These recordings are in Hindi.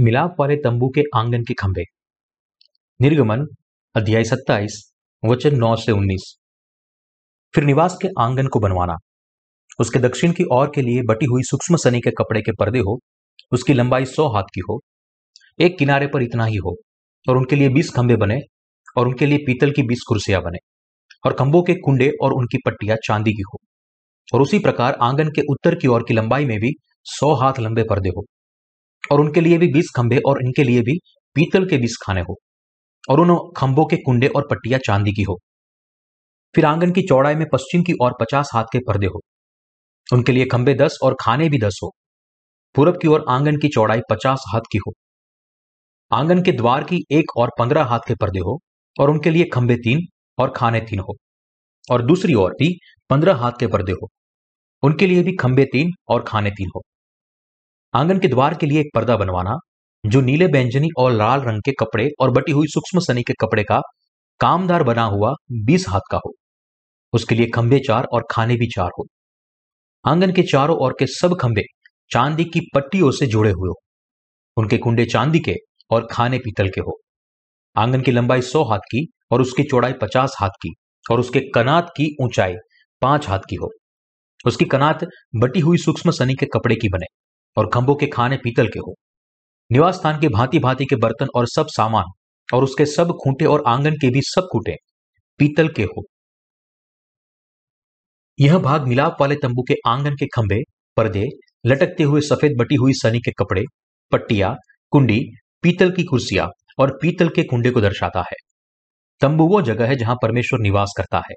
मिलाप वाले तंबू के आँगन के खंभे। निर्गमन, अध्याय सत्ताईस, वचन नौ से उन्नीस। फिर निवास के आँगन को बनवाना। उसके दक्षिण की ओर के लिए बटी हुई सूक्ष्म सनी के कपड़े के पर्दे हो, उसकी लंबाई सौ हाथ की हो, एक किनारे पर इतना ही हो, और उनके लिए बीस खंभे बने, और उनके लिए पीतल की बीस कुर्सियाँ बने, और खंभों के कुंडे और उनकी पट्टियाँ चांदी की हो, और उसी प्रकार आँगन के उत्तर की ओर की लंबाई में भी सौ हाथ लंबे पर्दे हो। और उनके लिए भी बीस खंभे और इनके लिए भी पीतल के बीस खाने हो और उन खंभों के कुंडे और पट्टियाँ चांदी की हो। फिर आँगन की चौड़ाई में पश्चिम की ओर पचास हाथ के पर्दे हो। उनके लिए खंभे दस और खाने भी दस हो। पूरब की ओर आँगन की चौड़ाई पचास हाथ की हो। आँगन के द्वार की एक और पंद्रह हाथ के पर्दे हो और उनके लिए खंभे तीन और खाने तीन हो। और दूसरी ओर भी पंद्रह हाथ के पर्दे हो। उनके लिए भी खंभे तीन और खाने तीन हो। आँगन के द्वार के लिए एक पर्दा बनवाना, जो नीले बैंजनी और लाल रंग के कपड़े और बटी हुई सूक्ष्म सनी के कपड़े का कामदार बना हुआ बीस हाथ का हो। उसके लिए खंभे चार और खाने भी चार हो। आँगन के चारों ओर के सब खंभे चांदी की पट्टियों से जुड़े हुए हो। उनके कुंडे चांदी के और खाने पीतल के हो। आँगन की लंबाई सौ हाथ की और उसकी चौड़ाई पचास हाथ की और उसके कनात की ऊंचाई पाँच हाथ की हो। उसकी कनात बटी हुई सूक्ष्म सनी के कपड़े की बने। और खंभों के खाने पीतल के हो। निवास स्थान के भांति भांति के बर्तन और सब सामान और उसके सब खूंटे और आँगन के भी सब खूंटे पीतल के हो। यह भाग मिलाप वाले तंबू के आँगन के खंभे, पर्दे, लटकते हुए सफ़ेद बटी हुई सनी के कपड़े, पट्टिया, कुंडी, पीतल की कुर्सियाँ और पीतल के कुंडे को दर्शाता है। तंबू वो जगह है जहाँ परमेश्वर निवास करता है।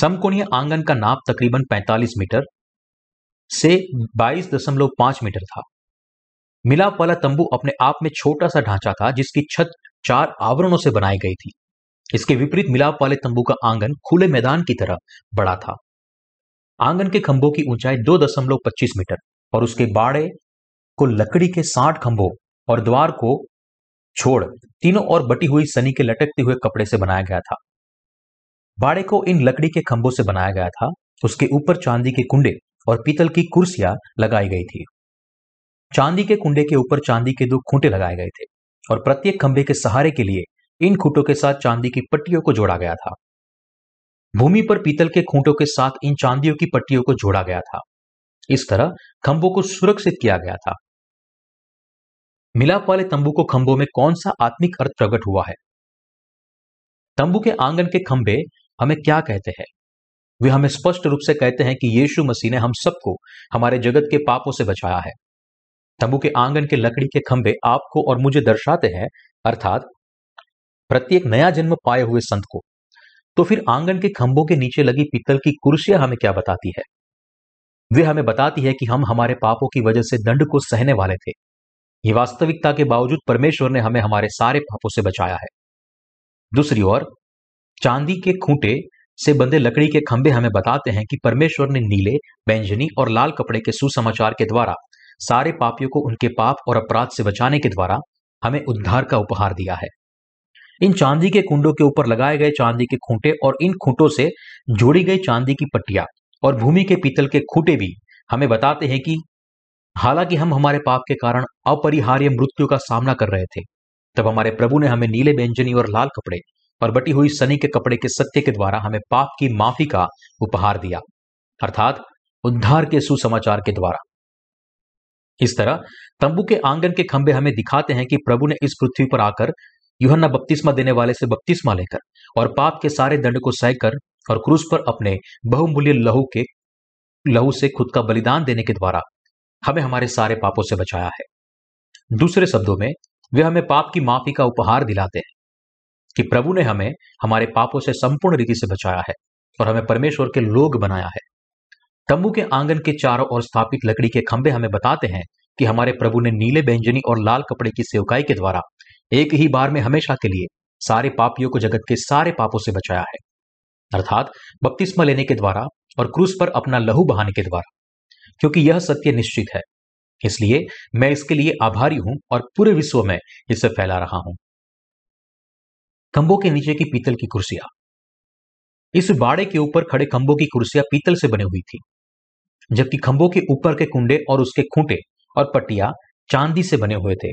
समकोणीय आँगन का नाप तकरीबन 45 मीटर से 22.5 मीटर था। मिलाप वाला तंबू अपने आप में छोटा सा ढांचा था जिसकी छत चार आवरणों से बनाई गई थी। इसके विपरीत मिलाप वाले तंबू का आँगन खुले मैदान की तरह बड़ा था। आँगन के खंभों की ऊंचाई दो दशमलव पच्चीस मीटर और उसके बाड़े को लकड़ी के साठ खंभों और द्वार को छोड़ तीनों और बटी हुई सनी के लटकते हुए कपड़े से बनाया गया था। बाड़े को इन लकड़ी के खंभों से बनाया गया था। उसके ऊपर चांदी के कुंडे और पीतल की कुर्सियाँ लगाई गई थी। चांदी के कुंडे के ऊपर चांदी के दो खूंटे लगाए गए थे और प्रत्येक खंभे के सहारे के लिए इन खूंटों के साथ चांदी की पट्टियों को जोड़ा गया था। भूमि पर पीतल के खूंटों के साथ इन चांदियों की पट्टियों को जोड़ा गया था। इस तरह खंभों को सुरक्षित किया गया था। मिलाप वाले तंबू को खंभों में कौन सा आत्मिक अर्थ प्रकट हुआ है? तंबू के आँगन के खंभे हमें क्या कहते हैं? वे हमें स्पष्ट रूप से कहते हैं कि यीशु मसीह ने हम सबको हमारे जगत के पापों से बचाया है। तंबू के आँगन के लकड़ी के खंभे आपको और मुझे दर्शाते हैं, अर्थात प्रत्येक नया जन्म पाए हुए संत को। तो फिर आँगन के खंभों के नीचे लगी पीतल की कुर्सियाँ हमें क्या बताती है? वे हमें बताती है कि हम हमारे पापों की वजह से दंड को सहने वाले थे। ये वास्तविकता के बावजूद परमेश्वर ने हमें हमारे सारे पापों से बचाया है। दूसरी ओर, चांदी के खूंटे से बंधे लकड़ी के खंभे हमें बताते हैं कि परमेश्वर ने नीले, बैंजनी और लाल कपड़े के सुसमाचार के द्वारा, सारे पापियों को उनके पाप और अपराध से बचाने के द्वारा, हमें उद्धार का उपहार दिया है। इन चांदी के कुंडों के ऊपर लगाए गए चांदी के खूंटे और इन खूंटों से जोड़ी गई चांदी की पट्टियाँ और भूमि के पीतल के खूंटे भी हमें बताते हैं कि हालाँकि हम हमारे पाप के कारण अपरिहार्य मृत्यु का सामना कर रहे थे, तब हमारे प्रभु ने हमें नीले व्यंजनी और लाल कपड़े और बटी हुई सनी के कपड़े के सत्य के द्वारा हमें पाप की माफ़ी का उपहार दिया, अर्थात उद्धार के सुसमाचार के द्वारा। इस तरह तंबू के आँगन के खंभे हमें दिखाते हैं कि प्रभु ने इस पृथ्वी पर आकर युहन्ना बपतिस्मा देने वाले से बपतिस्मा लेकर और पाप के सारे दंड को सहकर और क्रूस पर अपने बहुमूल्य लहू के, लहू से खुद का बलिदान देने के द्वारा हमें हमारे सारे पापों से बचाया है। दूसरे शब्दों में, वे हमें पाप की माफ़ी का उपहार दिलाते हैं। कि प्रभु ने हमें हमारे पापों से संपूर्ण रीति से बचाया है और हमें परमेश्वर के लोग बनाया है। तंबू के आँगन के चारों ओर स्थापित लकड़ी के खंभे हमें बताते हैं कि हमारे प्रभु ने नीले बैंजनी और लाल कपड़े की सेवकाई के द्वारा एक ही बार में हमेशा के लिए सारे पापियों को जगत के सारे पापों से बचाया है। अर्थात बपतिस्मा लेने के द्वारा और क्रूस पर अपना लहू बहाने के द्वारा। क्योंकि यह सत्य निश्चित है, इसलिए मैं इसके लिए आभारी हूँ और पूरे विश्व में इसे फैला रहा हूँ। खंभों के नीचे की पीतल की कुर्सियाँ। इस बाड़े के ऊपर खड़े खंभों की कुर्सियाँ पीतल से बनी हुई थी, जबकि खंभों के ऊपर के कुंडे और उसके खूंटे और पट्टिया चांदी से बने हुए थे।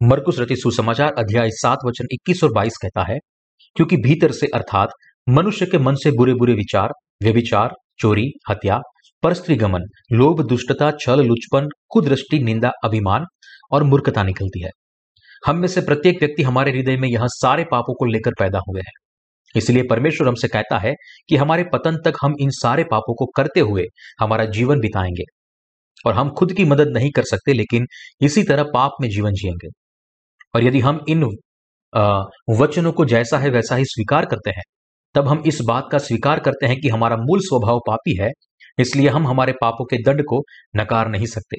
मरकुस रति सुसमाचार अध्याय सात वचन 21 और 22 कहता है, क्योंकि भीतर से अर्थात मनुष्य के मन से बुरे बुरे विचार, व्यभिचार, चोरी, हत्या परस्त्री गमन लोभ, दुष्टता, छल, लुचपन, कुदृष्टि, निंदा, अभिमान और मूर्खता निकलती है। हम में से प्रत्येक व्यक्ति हमारे हृदय में यह सारे पापों को लेकर पैदा हुए हैं। इसलिए परमेश्वर हमसे कहता है कि हमारे पतन तक हम इन सारे पापों को करते हुए हमारा जीवन बिताएँगे और हम खुद की मदद नहीं कर सकते, लेकिन इसी तरह पाप में जीवन जिएँगे। और यदि हम इन वचनों को जैसा है वैसा ही स्वीकार करते हैं, तब हम इस बात का स्वीकार करते हैं कि हमारा मूल स्वभाव पापी है, इसलिए हम हमारे पापों के दंड को नकार नहीं सकते।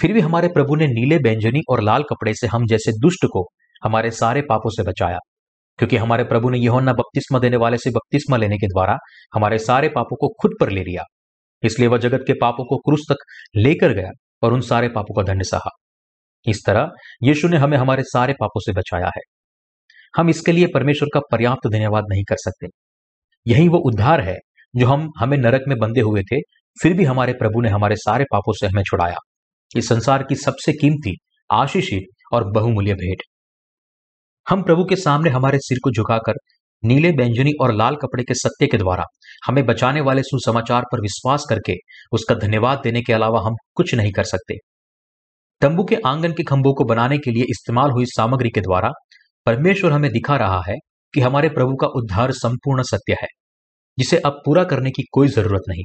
फिर भी हमारे प्रभु ने नीले बैंजनी और लाल कपड़े से हम जैसे दुष्ट को हमारे सारे पापों से बचाया। क्योंकि हमारे प्रभु ने यहोन्ना बपतिस्मा देने वाले से बपतिस्मा लेने के द्वारा हमारे सारे पापों को खुद पर ले लिया। इसलिए वह जगत के पापों को क्रूस तक लेकर गया और उन सारे पापों का दंड सहा। इस तरह यीशु ने हमें हमारे सारे पापों से बचाया है। हम इसके लिए परमेश्वर का पर्याप्त धन्यवाद नहीं कर सकते। यही वो उद्धार है जो हम हमें नरक में बंधे हुए थे, फिर भी हमारे प्रभु ने हमारे सारे पापों से हमें छुड़ाया। इस संसार की सबसे कीमती आशीषित और बहुमूल्य भेंट। हम प्रभु के सामने हमारे सिर को झुकाकर, नीले बैंजनी और लाल कपड़े के सत्य के द्वारा हमें बचाने वाले सुसमाचार पर विश्वास करके उसका धन्यवाद देने के अलावा हम कुछ नहीं कर सकते। तंबू के आँगन के खंभों को बनाने के लिए इस्तेमाल हुई सामग्री के द्वारा परमेश्वर हमें दिखा रहा है कि हमारे प्रभु का उद्धार संपूर्ण सत्य है, जिसे अब पूरा करने की कोई ज़रूरत नहीं।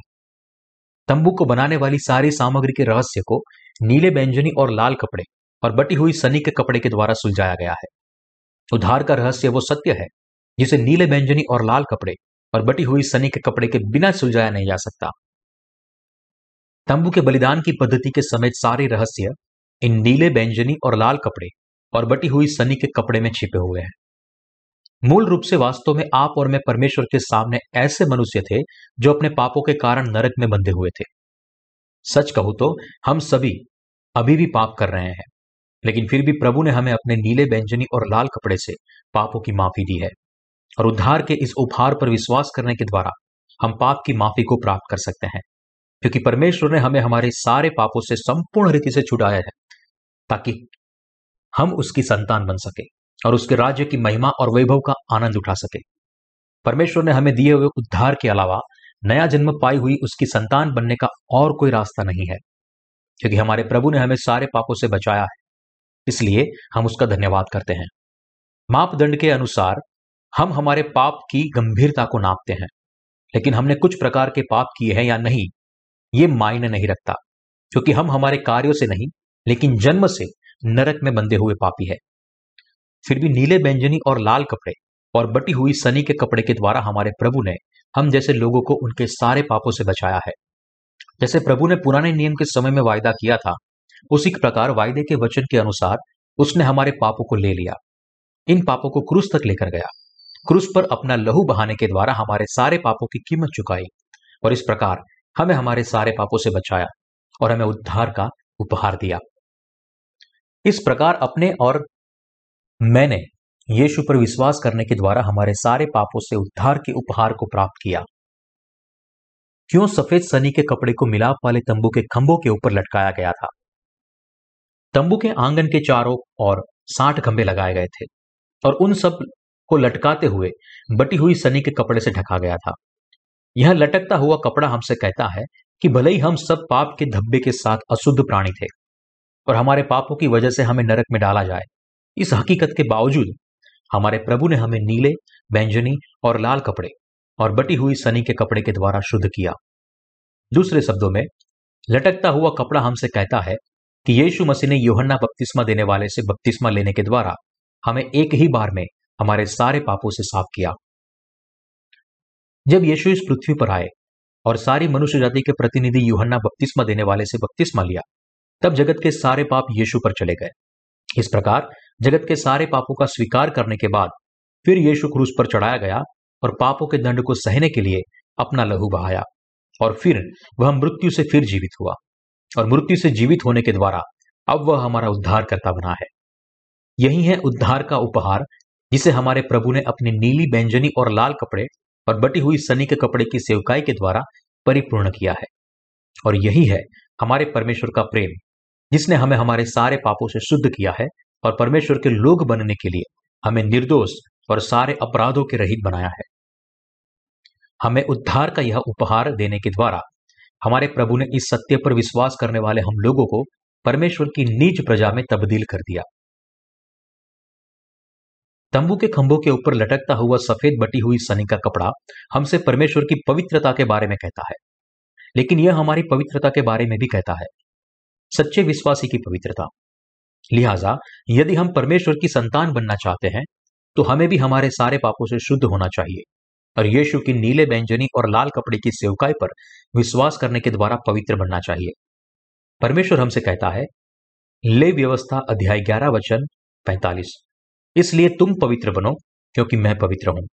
तंबू को बनाने वाली सारी सामग्री के रहस्य को नीले बैंजनी और लाल कपड़े और बटी हुई सनी के कपड़े के द्वारा सुलझाया गया है। उधार का रहस्य वो सत्य है, जिसे नीले बैंजनी और लाल कपड़े और बटी हुई सनी के कपड़े के बिना सुलझाया नहीं जा सकता। तंबू के बलिदान की पद्धति के समेत सारे रहस्य इन नीले बैंजनी और लाल कपड़े और बटी हुई सनी के कपड़े में छिपे हुए हैं। मूल रूप से वास्तव में आप और मैं परमेश्वर के सामने ऐसे मनुष्य थे जो अपने पापों के कारण नरक में बंधे हुए थे। सच कहूँ तो हम सभी अभी भी पाप कर रहे हैं, लेकिन फिर भी प्रभु ने हमें अपने नीले, व्यंजनी और लाल कपड़े से पापों की माफ़ी दी है और उद्धार के इस उपहार पर विश्वास करने के द्वारा हम पाप की माफ़ी को प्राप्त कर सकते हैं, क्योंकि परमेश्वर ने हमें हमारे सारे पापों से संपूर्ण रीति से छुड़ाया है, ताकि हम उसकी संतान बन सके। और उसके राज्य की महिमा और वैभव का आनंद उठा सके। परमेश्वर ने हमें दिए हुए उद्धार के अलावा नया जन्म पाई हुई उसकी संतान बनने का और कोई रास्ता नहीं है, क्योंकि हमारे प्रभु ने हमें सारे पापों से बचाया है। इसलिए हम उसका धन्यवाद करते हैं। मापदंड के अनुसार हम हमारे पाप की गंभीरता को नापते हैं, लेकिन हमने कुछ प्रकार के पाप किए हैं या नहीं, ये मायने नहीं रखता, क्योंकि हम हमारे कार्यों से नहीं, लेकिन जन्म से नरक में बंधे हुए पापी है। फिर भी नीले व्यंजनी और लाल कपड़े और बटी हुई सनी के कपड़े के द्वारा हमारे प्रभु ने हम जैसे लोगों को उनके सारे पापों से बचाया है। जैसे प्रभु ने पुराने नियम के समय में वायदा किया था, उसी प्रकार वायदे के वचन के अनुसार उसने हमारे पापों को ले लिया। इन पापों को क्रूस तक लेकर गया। क्रूस पर अपना लहू बहाने के द्वारा हमारे सारे पापों की कीमत चुकाई और इस प्रकार हमें हमारे सारे पापों से बचाया और हमें उद्धार का उपहार दिया। इस प्रकार अपने और मैंने यीशु पर विश्वास करने के द्वारा हमारे सारे पापों से उद्धार के उपहार को प्राप्त किया। क्यों सफ़ेद सनी के कपड़े को मिलाप वाले तंबू के खंभों के ऊपर लटकाया गया था? तंबू के आँगन के चारों और साठ खंभे लगाए गए थे और उन सबको लटकाते हुए बटी हुई सनी के कपड़े से ढका गया था। यह लटकता हुआ कपड़ा हमसे कहता है कि भले ही हम सब पाप के धब्बे के साथ अशुद्ध प्राणी थे और हमारे पापों की वजह से हमें नरक में डाला जाए इस हकीकत के बावजूद हमारे प्रभु ने हमें नीले, बैंजनी और लाल कपड़े और बटी हुई सनी के कपड़े के द्वारा शुद्ध किया। दूसरे शब्दों में, लटकता हुआ कपड़ा हमसे कहता है कि यीशु मसीह ने योहन्ना बपतिस्मा देने वाले से बपतिस्मा लेने के द्वारा हमें एक ही बार में हमारे सारे पापों से साफ़ किया। जब यीशु इस पृथ्वी पर आए और सारी मनुष्य जाति के प्रतिनिधि योहन्ना बपतिस्मा देने वाले से बपतिस्मा लिया, तब जगत के सारे पाप यीशु पर चले गए। इस प्रकार जगत के सारे पापों का स्वीकार करने के बाद फिर यीशु क्रूस पर चढ़ाया गया और पापों के दंड को सहने के लिए अपना लहू बहाया और फिर वह मृत्यु से फिर जीवित हुआ और मृत्यु से जीवित होने के द्वारा अब वह हमारा उद्धार करता बना है। यही है उद्धार का उपहार, जिसे हमारे प्रभु ने अपनी नीली बैंजनी और लाल कपड़े और बटी हुई सनी के कपड़े की सेवकाई के द्वारा परिपूर्ण किया है। और यही है हमारे परमेश्वर का प्रेम, जिसने हमें हमारे सारे पापों से शुद्ध किया है और परमेश्वर के लोग बनने के लिए हमें निर्दोष और सारे अपराधों के रहित बनाया है। हमें उद्धार का यह उपहार देने के द्वारा हमारे प्रभु ने इस सत्य पर विश्वास करने वाले हम लोगों को परमेश्वर की नीच प्रजा में तब्दील कर दिया। तंबू के खंभों के ऊपर लटकता हुआ सफ़ेद बटी हुई सनी का कपड़ा हमसे परमेश्वर की पवित्रता के बारे में कहता है। लेकिन यह हमारी पवित्रता के बारे में भी कहता है। सच्चे विश्वासी की पवित्रता। लिहाजा, यदि हम परमेश्वर की संतान बनना चाहते हैं तो हमें भी हमारे सारे पापों से शुद्ध होना चाहिए। और यीशु की नीले व्यंजनी और लाल कपड़े की सेवकाई पर विश्वास करने के द्वारा पवित्र बनना चाहिए। परमेश्वर हमसे कहता है, ले व्यवस्था अध्याय ग्यारह वचन पैंतालीस। इसलिए तुम पवित्र बनो, क्योंकि मैं पवित्र हूँ।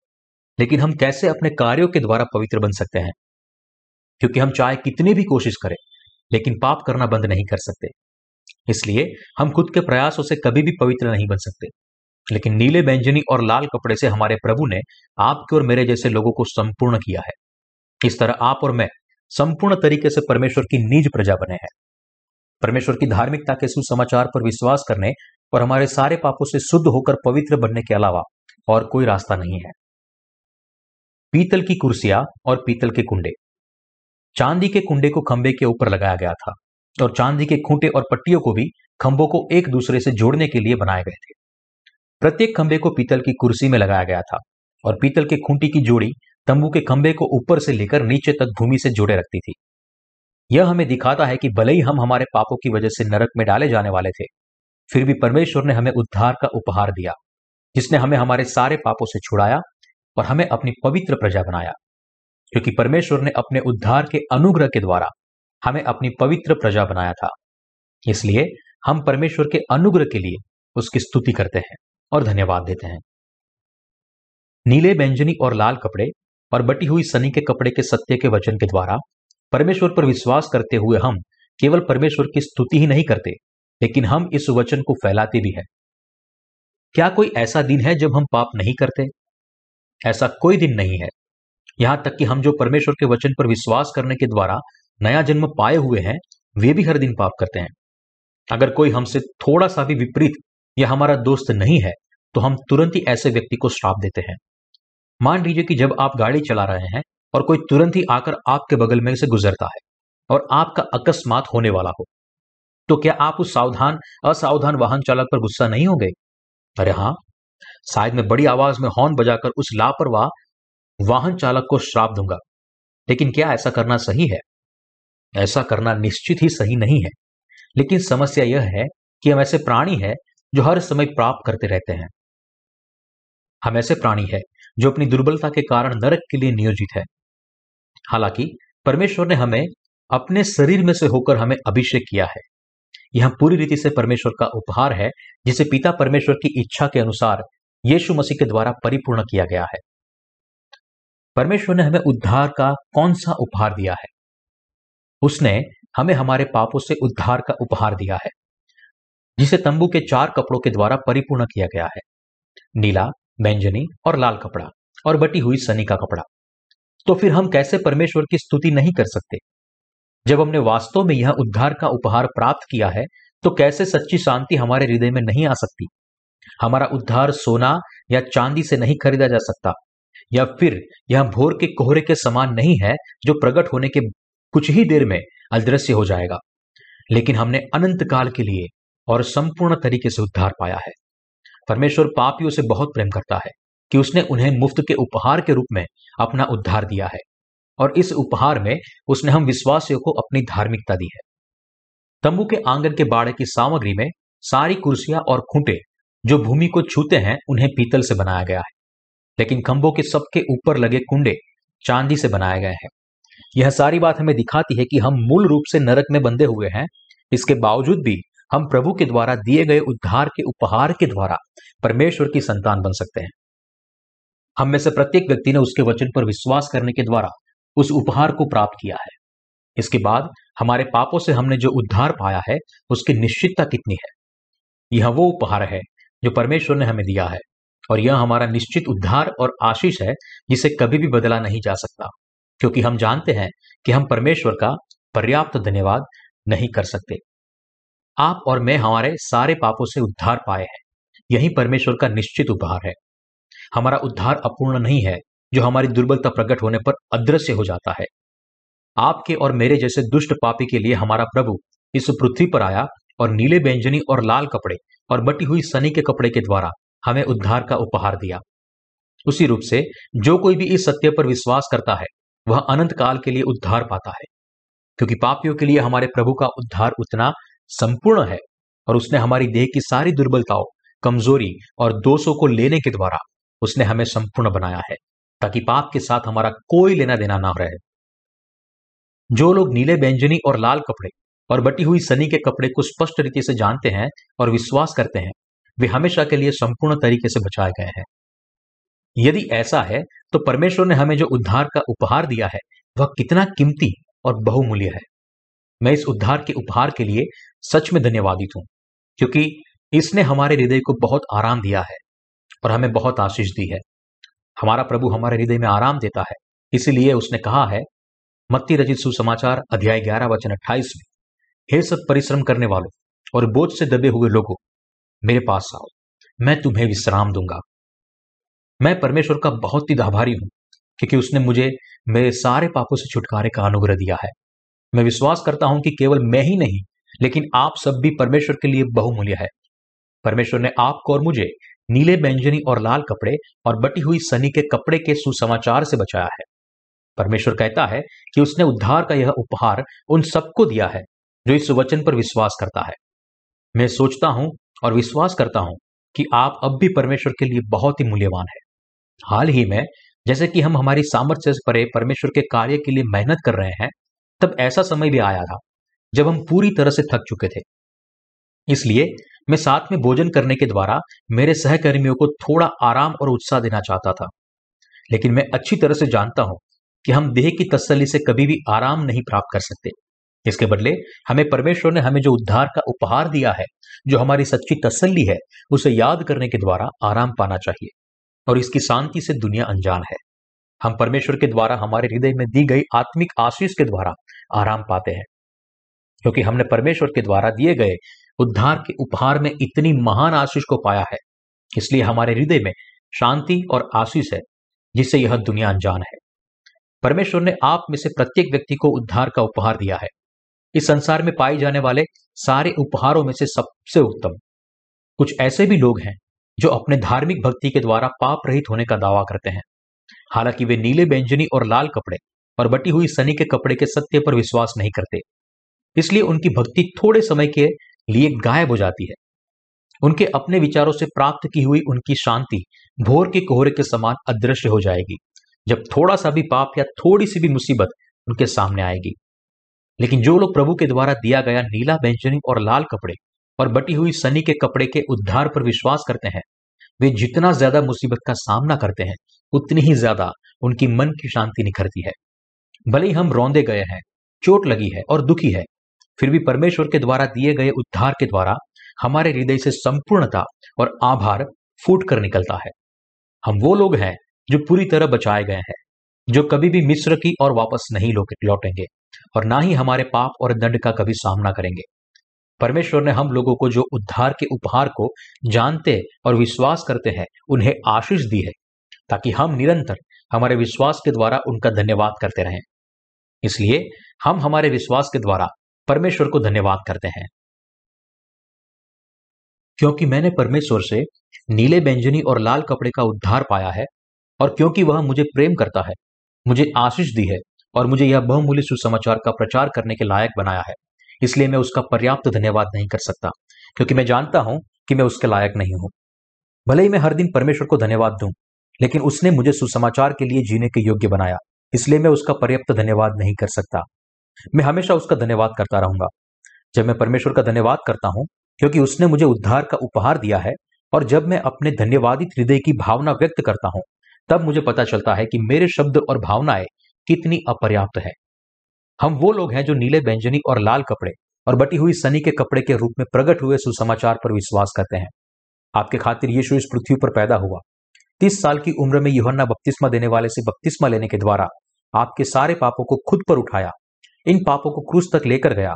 लेकिन हम कैसे अपने कार्यों के द्वारा पवित्र बन सकते हैं? क्योंकि हम चाहे कितनी भी कोशिश करें, लेकिन पाप करना बंद नहीं कर सकते। इसलिए हम खुद के प्रयासों से कभी भी पवित्र नहीं बन सकते। लेकिन नीले बैंजनी और लाल कपड़े से हमारे प्रभु ने आपके और मेरे जैसे लोगों को संपूर्ण किया है। इस तरह आप और मैं संपूर्ण तरीके से परमेश्वर की निज प्रजा बने हैं। परमेश्वर की धार्मिकता के सुसमाचार पर विश्वास करने और हमारे सारे पापों से शुद्ध होकर पवित्र बनने के अलावा और कोई रास्ता नहीं है। पीतल की कुर्सियाँ और पीतल के कुंडे। चांदी के कुंडे को खंबे के ऊपर लगाया गया था। और चांदी के खूंटे और पट्टियों को भी खंभों को एक दूसरे से जोड़ने के लिए बनाए गए थे। प्रत्येक खंबे को पीतल की कुर्सी में लगाया गया था और पीतल के खूंटी की जोड़ी तंबू के खंभे को ऊपर से लेकर नीचे तक भूमि से जोड़े रखती थी। यह हमें दिखाता है कि भले ही हम हमारे पापों की वजह से नरक में डाले जाने वाले थे, फिर भी परमेश्वर ने हमें उद्धार का उपहार दिया, जिसने हमें हमारे सारे पापों से छुड़ाया और हमें अपनी पवित्र प्रजा बनाया, क्योंकि परमेश्वर ने अपने उद्धार के अनुग्रह के द्वारा हमें अपनी पवित्र प्रजा बनाया था। इसलिए हम परमेश्वर के अनुग्रह के लिए उसकी स्तुति करते हैं और धन्यवाद देते हैं। नीले व्यंजनी और लाल कपड़े और बटी हुई सनी के कपड़े के सत्य के वचन के द्वारा परमेश्वर पर विश्वास करते हुए हम केवल परमेश्वर की स्तुति ही नहीं करते, लेकिन हम इस वचन को फैलाते भी हैं। क्या कोई ऐसा दिन है जब हम पाप नहीं करते? ऐसा कोई दिन नहीं है। यहाँ तक कि हम जो परमेश्वर के वचन पर विश्वास करने के द्वारा नया जन्म पाए हुए हैं, वे भी हर दिन पाप करते हैं। अगर कोई हमसे थोड़ा सा भी विपरीत या हमारा दोस्त नहीं है तो हम तुरंत ही ऐसे व्यक्ति को श्राप देते हैं। मान लीजिए कि जब आप गाड़ी चला रहे हैं और कोई तुरंत ही आकर आपके बगल में से गुजरता है और आपका अकस्मात होने वाला हो तो क्या आप उस सावधान, असावधान वाहन चालक पर गुस्सा नहीं हो गए अरे हाँ, शायद मैं बड़ी आवाज़ में हॉर्न बजाकर उस लापरवाह वाहन चालक को श्राप दूँगा। लेकिन क्या ऐसा करना सही है? ऐसा करना निश्चित ही सही नहीं है। लेकिन समस्या यह है कि हम ऐसे प्राणी हैं जो हर समय प्राप्त करते रहते हैं। हम ऐसे प्राणी हैं जो अपनी दुर्बलता के कारण नरक के लिए नियोजित है। हालाँकि, परमेश्वर ने हमें अपने शरीर में से होकर हमें अभिषेक किया है। यह पूरी रीति से परमेश्वर का उपहार है, जिसे पिता परमेश्वर की इच्छा के अनुसार यीशु मसीह के द्वारा परिपूर्ण किया गया है। परमेश्वर ने हमें उद्धार का कौन सा उपहार दिया है? उसने हमें हमारे पापों से उद्धार का उपहार दिया है, जिसे तंबू के चार कपड़ों के द्वारा परिपूर्ण किया गया है, नीला, बैंजनी और लाल कपड़ा, और बटी हुई सनी का कपड़ा। तो फिर हम कैसे परमेश्वर की स्तुति नहीं कर सकते? जब हमने वास्तव में यह उद्धार का उपहार प्राप्त किया है तो कैसे सच्ची शांति हमारे हृदय में नहीं आ सकती? हमारा उद्धार सोना या चांदी से नहीं खरीदा जा सकता, या फिर यह भोर के कोहरे के समान नहीं है जो प्रकट होने के कुछ ही देर में अदृश्य हो जाएगा। लेकिन हमने अनंत काल के लिए और संपूर्ण तरीके से उद्धार पाया है। परमेश्वर पापियों से बहुत प्रेम करता है कि उसने उन्हें मुफ़्त के उपहार के रूप में अपना उद्धार दिया है और इस उपहार में उसने हम विश्वासियों को अपनी धार्मिकता दी है। तंबू के आँगन के बाड़े की सामग्री में सारी कुर्सियाँ और खूंटे जो भूमि को छूते हैं, उन्हें पीतल से बनाया गया है। लेकिन खंभों के सबके ऊपर लगे कुंडे चांदी से बनाए गए हैं। यह सारी बात हमें दिखाती है कि हम मूल रूप से नरक में बंधे हुए हैं। इसके बावजूद भी हम प्रभु के द्वारा दिए गए उद्धार के उपहार के द्वारा परमेश्वर की संतान बन सकते हैं। हम में से प्रत्येक व्यक्ति ने उसके वचन पर विश्वास करने के द्वारा उस उपहार को प्राप्त किया है। इसके बाद हमारे पापों से हमने जो उद्धार पाया है, उसकी निश्चितता कितनी है? यह वो उपहार है जो परमेश्वर ने हमें दिया है और यह हमारा निश्चित उद्धार और आशीष है जिसे कभी भी बदला नहीं जा सकता। क्योंकि हम जानते हैं कि हम परमेश्वर का पर्याप्त धन्यवाद नहीं कर सकते। आप और मैं हमारे सारे पापों से उद्धार पाए हैं। यही परमेश्वर का निश्चित उपहार है। हमारा उद्धार अपूर्ण नहीं है, जो हमारी दुर्बलता प्रकट होने पर अदृश्य हो जाता है। आपके और मेरे जैसे दुष्ट पापी के लिए हमारा प्रभु इस पृथ्वी पर आया और नीले व्यंजनी और लाल कपड़े और बटी हुई सनी के कपड़े के द्वारा हमें उद्धार का उपहार दिया। उसी रूप से जो कोई भी इस सत्य पर विश्वास करता है वह अनंत काल के लिए उद्धार पाता है। क्योंकि पापियों के लिए हमारे प्रभु का उद्धार उतना संपूर्ण है और उसने हमारी देह की सारी दुर्बलताओं, कमज़ोरी और दोषों को लेने के द्वारा उसने हमें संपूर्ण बनाया है, ताकि पाप के साथ हमारा कोई लेना देना ना रहे। जो लोग नीले व्यंजनी और लाल कपड़े और बटी हुई सनी के कपड़े को स्पष्ट रीति से जानते हैं और विश्वास करते हैं, वे हमेशा के लिए संपूर्ण तरीके से बचाए गए हैं। यदि ऐसा है तो परमेश्वर ने हमें जो उद्धार का उपहार दिया है, वह कितना कीमती और बहुमूल्य है। मैं इस उद्धार के उपहार के लिए सच में धन्यवादित हूँ, क्योंकि इसने हमारे हृदय को बहुत आराम दिया है और हमें बहुत आशीष दी है। हमारा प्रभु हमारे हृदय में आराम देता है, इसीलिए उसने कहा है, मत्ती रचित सुसमाचार अध्याय ग्यारह वचन अट्ठाईस में, हे सब परिश्रम करने वालों और बोझ से दबे हुए लोगों, मेरे पास आओ, मैं तुम्हें विश्राम दूँगा। मैं परमेश्वर का बहुत ही आभारी हूँ, क्योंकि उसने मुझे मेरे सारे पापों से छुटकारे का अनुग्रह दिया है। मैं विश्वास करता हूँ कि केवल मैं ही नहीं, लेकिन आप सब भी परमेश्वर के लिए बहुमूल्य है। परमेश्वर ने आपको और मुझे नीले बैंजनी और लाल कपड़े और बटी हुई सनी के कपड़े के सुसमाचार से बचाया है। परमेश्वर कहता है कि उसने उद्धार का यह उपहार उन सबको दिया है, जो इस वचन पर विश्वास करता है। मैं सोचता हूँ और विश्वास करता हूँ कि आप अब भी परमेश्वर के लिए बहुत ही मूल्यवान है। हाल ही में, जैसे कि हम हमारी सामर्थ्य से परे परमेश्वर के कार्य के लिए मेहनत कर रहे हैं, तब ऐसा समय भी आया था, जब हम पूरी तरह से थक चुके थे। इसलिए मैं साथ में भोजन करने के द्वारा मेरे सहकर्मियों को थोड़ा आराम और उत्साह देना चाहता था। लेकिन मैं अच्छी तरह से जानता हूँ कि हम देह की तसली से कभी भी आराम नहीं प्राप्त कर सकते। इसके बदले, हमें परमेश्वर ने हमें जो उद्धार का उपहार दिया है, जो हमारी सच्ची तसल्ली है, उसे याद करने के द्वारा आराम पाना चाहिए। और इसकी शांति से दुनिया अनजान है। हम परमेश्वर के द्वारा हमारे हृदय में दी गई आत्मिक आशीष के द्वारा आराम पाते हैं। क्योंकि हमने परमेश्वर के द्वारा दिए गए उद्धार के उपहार में इतनी महान आशीष को पाया है। इसलिए हमारे हृदय में शांति और आशीष है, जिससे यह दुनिया अनजान है। परमेश्वर ने आप में से प्रत्येक व्यक्ति को उद्धार का उपहार दिया है। इस संसार में पाए जाने वाले सारे उपहारों में से सबसे उत्तम। कुछ ऐसे भी लोग हैं जो अपने धार्मिक भक्ति के द्वारा पाप रहित होने का दावा करते हैं। हालाँकि वे नीले व्यंजनी और लाल कपड़े और बटी हुई सनी के कपड़े के सत्य पर विश्वास नहीं करते। इसलिए उनकी भक्ति थोड़े समय के लिए गायब हो जाती है। उनके अपने विचारों से प्राप्त की हुई उनकी शांति भोर के कोहरे के समान अदृश्य हो जाएगी। जब थोड़ा सा भी पाप या थोड़ी सी भी मुसीबत उनके सामने आएगी। लेकिन जो लोग प्रभु के द्वारा दिया गया नीला व्यंजनी और लाल कपड़े और बटी हुई सनी के कपड़े के उद्धार पर विश्वास करते हैं। वे जितना ज़्यादा मुसीबत का सामना करते हैं, उतनी ही ज़्यादा उनकी मन की शांति निखरती है। भले ही हम रौंदे गए हैं, चोट लगी है और दुखी है, फिर भी परमेश्वर के द्वारा दिए गए उद्धार के द्वारा हमारे हृदय से संपूर्णता और आभार फूट कर निकलता है। हम वो लोग हैं जो पूरी तरह बचाए गए हैं, जो कभी भी मिस्र की और वापस नहीं लौटेंगे और ना ही हमारे पाप और दंड का कभी सामना करेंगे। परमेश्वर ने हम लोगों को जो उद्धार के उपहार को जानते और विश्वास करते हैं, उन्हें आशीष दी है, ताकि हम निरंतर हमारे विश्वास के द्वारा उनका धन्यवाद करते रहें। इसलिए हम हमारे विश्वास के द्वारा परमेश्वर को धन्यवाद करते हैं। क्योंकि मैंने परमेश्वर से नीले व्यंजनी और लाल कपड़े का उद्धार पाया है, और क्योंकि वह मुझे प्रेम करता है, मुझे आशीष दी है, और मुझे यह बहुमूल्य सुसमाचार का प्रचार करने के लायक बनाया है। इसलिए मैं उसका पर्याप्त धन्यवाद नहीं कर सकता, क्योंकि मैं जानता हूँ कि मैं उसके लायक नहीं हूँ। भले ही मैं हर दिन परमेश्वर को धन्यवाद दूँ, लेकिन उसने मुझे सुसमाचार के लिए जीने के योग्य बनाया, इसलिए मैं उसका पर्याप्त धन्यवाद नहीं कर सकता। मैं हमेशा उसका धन्यवाद करता रहूँगा। जब मैं परमेश्वर का धन्यवाद करता हूँ, क्योंकि उसने मुझे उद्धार का उपहार दिया है, और जब मैं अपने धन्यवादित हृदय की भावना व्यक्त करता हूँ, तब मुझे पता चलता है कि मेरे शब्द और भावनाएँ कितनी अपर्याप्त है। हम वो लोग हैं जो नीले व्यंजनी और लाल कपड़े और बटी हुई सनी के कपड़े के रूप में प्रकट हुए सुसमाचार पर विश्वास करते हैं। आपके खातिर यीशु इस पृथ्वी पर पैदा हुआ। तीस साल की उम्र में युहन्ना बपतिस्मा देने वाले से बपतिस्मा लेने के द्वारा आपके सारे पापों को खुद पर उठाया, इन पापों को क्रूस तक लेकर गया,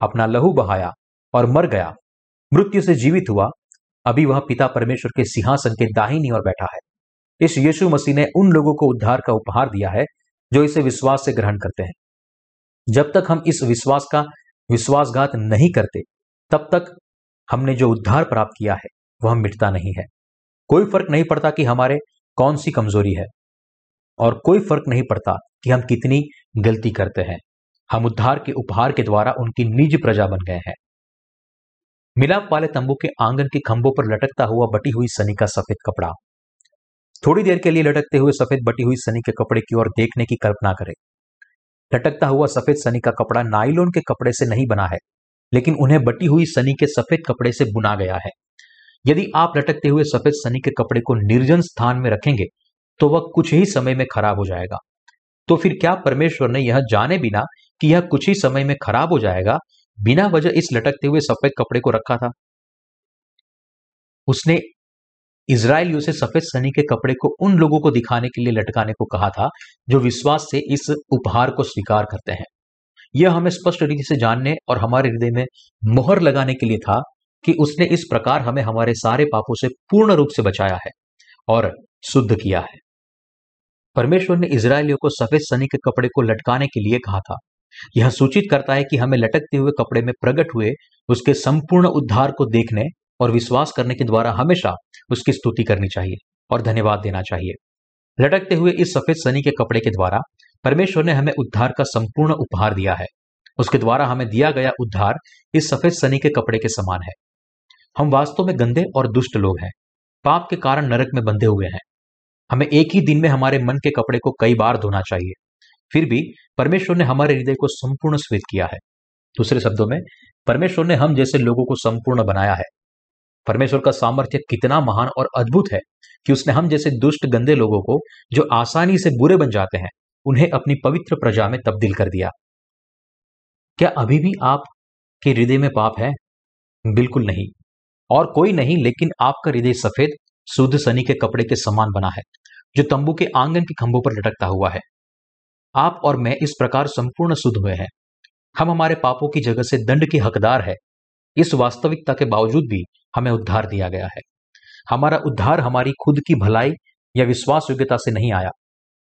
अपना लहू बहाया और मर गया। मृत्यु से जीवित हुआ, अभी वह पिता परमेश्वर के सिंहासन के दाहिनी ओर बैठा है। इस यीशु मसीह ने उन लोगों को उद्धार का उपहार दिया है, जो इसे विश्वास से ग्रहण करते हैं। जब तक हम इस विश्वास का विश्वासघात नहीं करते, तब तक हमने जो उद्धार प्राप्त किया है, वह मिटता नहीं है। कोई फ़र्क नहीं पड़ता कि हमारे कौन सी कमज़ोरी है, और कोई फ़र्क नहीं पड़ता कि हम कितनी गलती करते हैं। हम उद्धार के उपहार के द्वारा उनकी निज प्रजा बन गए हैं। मिलाप वाले तंबू के आँगन के खंभों पर लटकता हुआ बटी हुई सनी का सफ़ेद कपड़ा। थोड़ी देर के लिए लटकते हुए सफ़ेद बटी हुई सनी के कपड़े की ओर देखने की कल्पना करें। लटकता हुआ सफ़ेद सनी का कपड़ा नाइलोन के कपड़े से नहीं बना है, लेकिन उन्हें बटी हुई सनी के सफ़ेद कपड़े से बुना गया है। यदि आप लटकते हुए सफ़ेद सनी के कपड़े को निर्जन स्थान में रखेंगे तो वह कुछ ही समय में खराब हो जाएगा। तो फिर क्या परमेश्वर ने यह जाने बिना कि यह कुछ ही समय में खराब हो जाएगा, बिना वजह इस लटकते हुए सफ़ेद कपड़े को रखा था? उसने इसराइलियों से सफ़ेद सनी के कपड़े को उन लोगों को दिखाने के लिए लटकाने को कहा था, जो विश्वास से इस उपहार को स्वीकार करते हैं। यह हमें स्पष्ट रीति से जानने और हमारे हृदय में मोहर लगाने के लिए था कि उसने इस प्रकार हमें हमारे सारे पापों से पूर्ण रूप से बचाया है और शुद्ध किया है। परमेश्वर ने इसराइलियों को सफ़ेद सनी के कपड़े को लटकाने के लिए कहा था। यह सूचित करता है कि हमें लटकते हुए कपड़े में प्रकट हुए उसके संपूर्ण उद्धार को देखने और विश्वास करने के द्वारा हमेशा उसकी स्तुति करनी चाहिए और धन्यवाद देना चाहिए। लटकते हुए इस सफ़ेद सनी के कपड़े के द्वारा परमेश्वर ने हमें उद्धार का संपूर्ण उपहार दिया है। उसके द्वारा हमें दिया गया उद्धार इस सफ़ेद सनी के कपड़े के समान है। हम वास्तव में गंदे और दुष्ट लोग हैं। पाप के कारण नरक में बंधे हुए हैं। हमें एक ही दिन में हमारे मन के कपड़े को कई बार धोना चाहिए। फिर भी परमेश्वर ने हमारे हृदय को संपूर्ण स्वीत किया है। दूसरे शब्दों में, परमेश्वर ने हम जैसे लोगों को संपूर्ण बनाया है। परमेश्वर का सामर्थ्य कितना महान और अद्भुत है कि उसने हम जैसे दुष्ट, गंदे लोगों को जो आसानी से बुरे बन जाते हैं, उन्हें अपनी पवित्र प्रजा में तब्दील कर दिया। क्या अभी भी आप के हृदय में पाप है? बिल्कुल नहीं। और कोई नहीं, लेकिन आपका हृदय सफ़ेद, शुद्ध सनी के कपड़े के समान बना है, जो तंबू के आँगन के खंभों पर लटकता हुआ है। आप और मैं इस प्रकार संपूर्ण शुद्ध हुए हैं। हम हमारे पापों की जगह से दंड के हकदार है। इस वास्तविकता के बावजूद भी हमें उद्धार दिया गया है। हमारा उद्धार हमारी खुद की भलाई या विश्वास योग्यता से नहीं आया,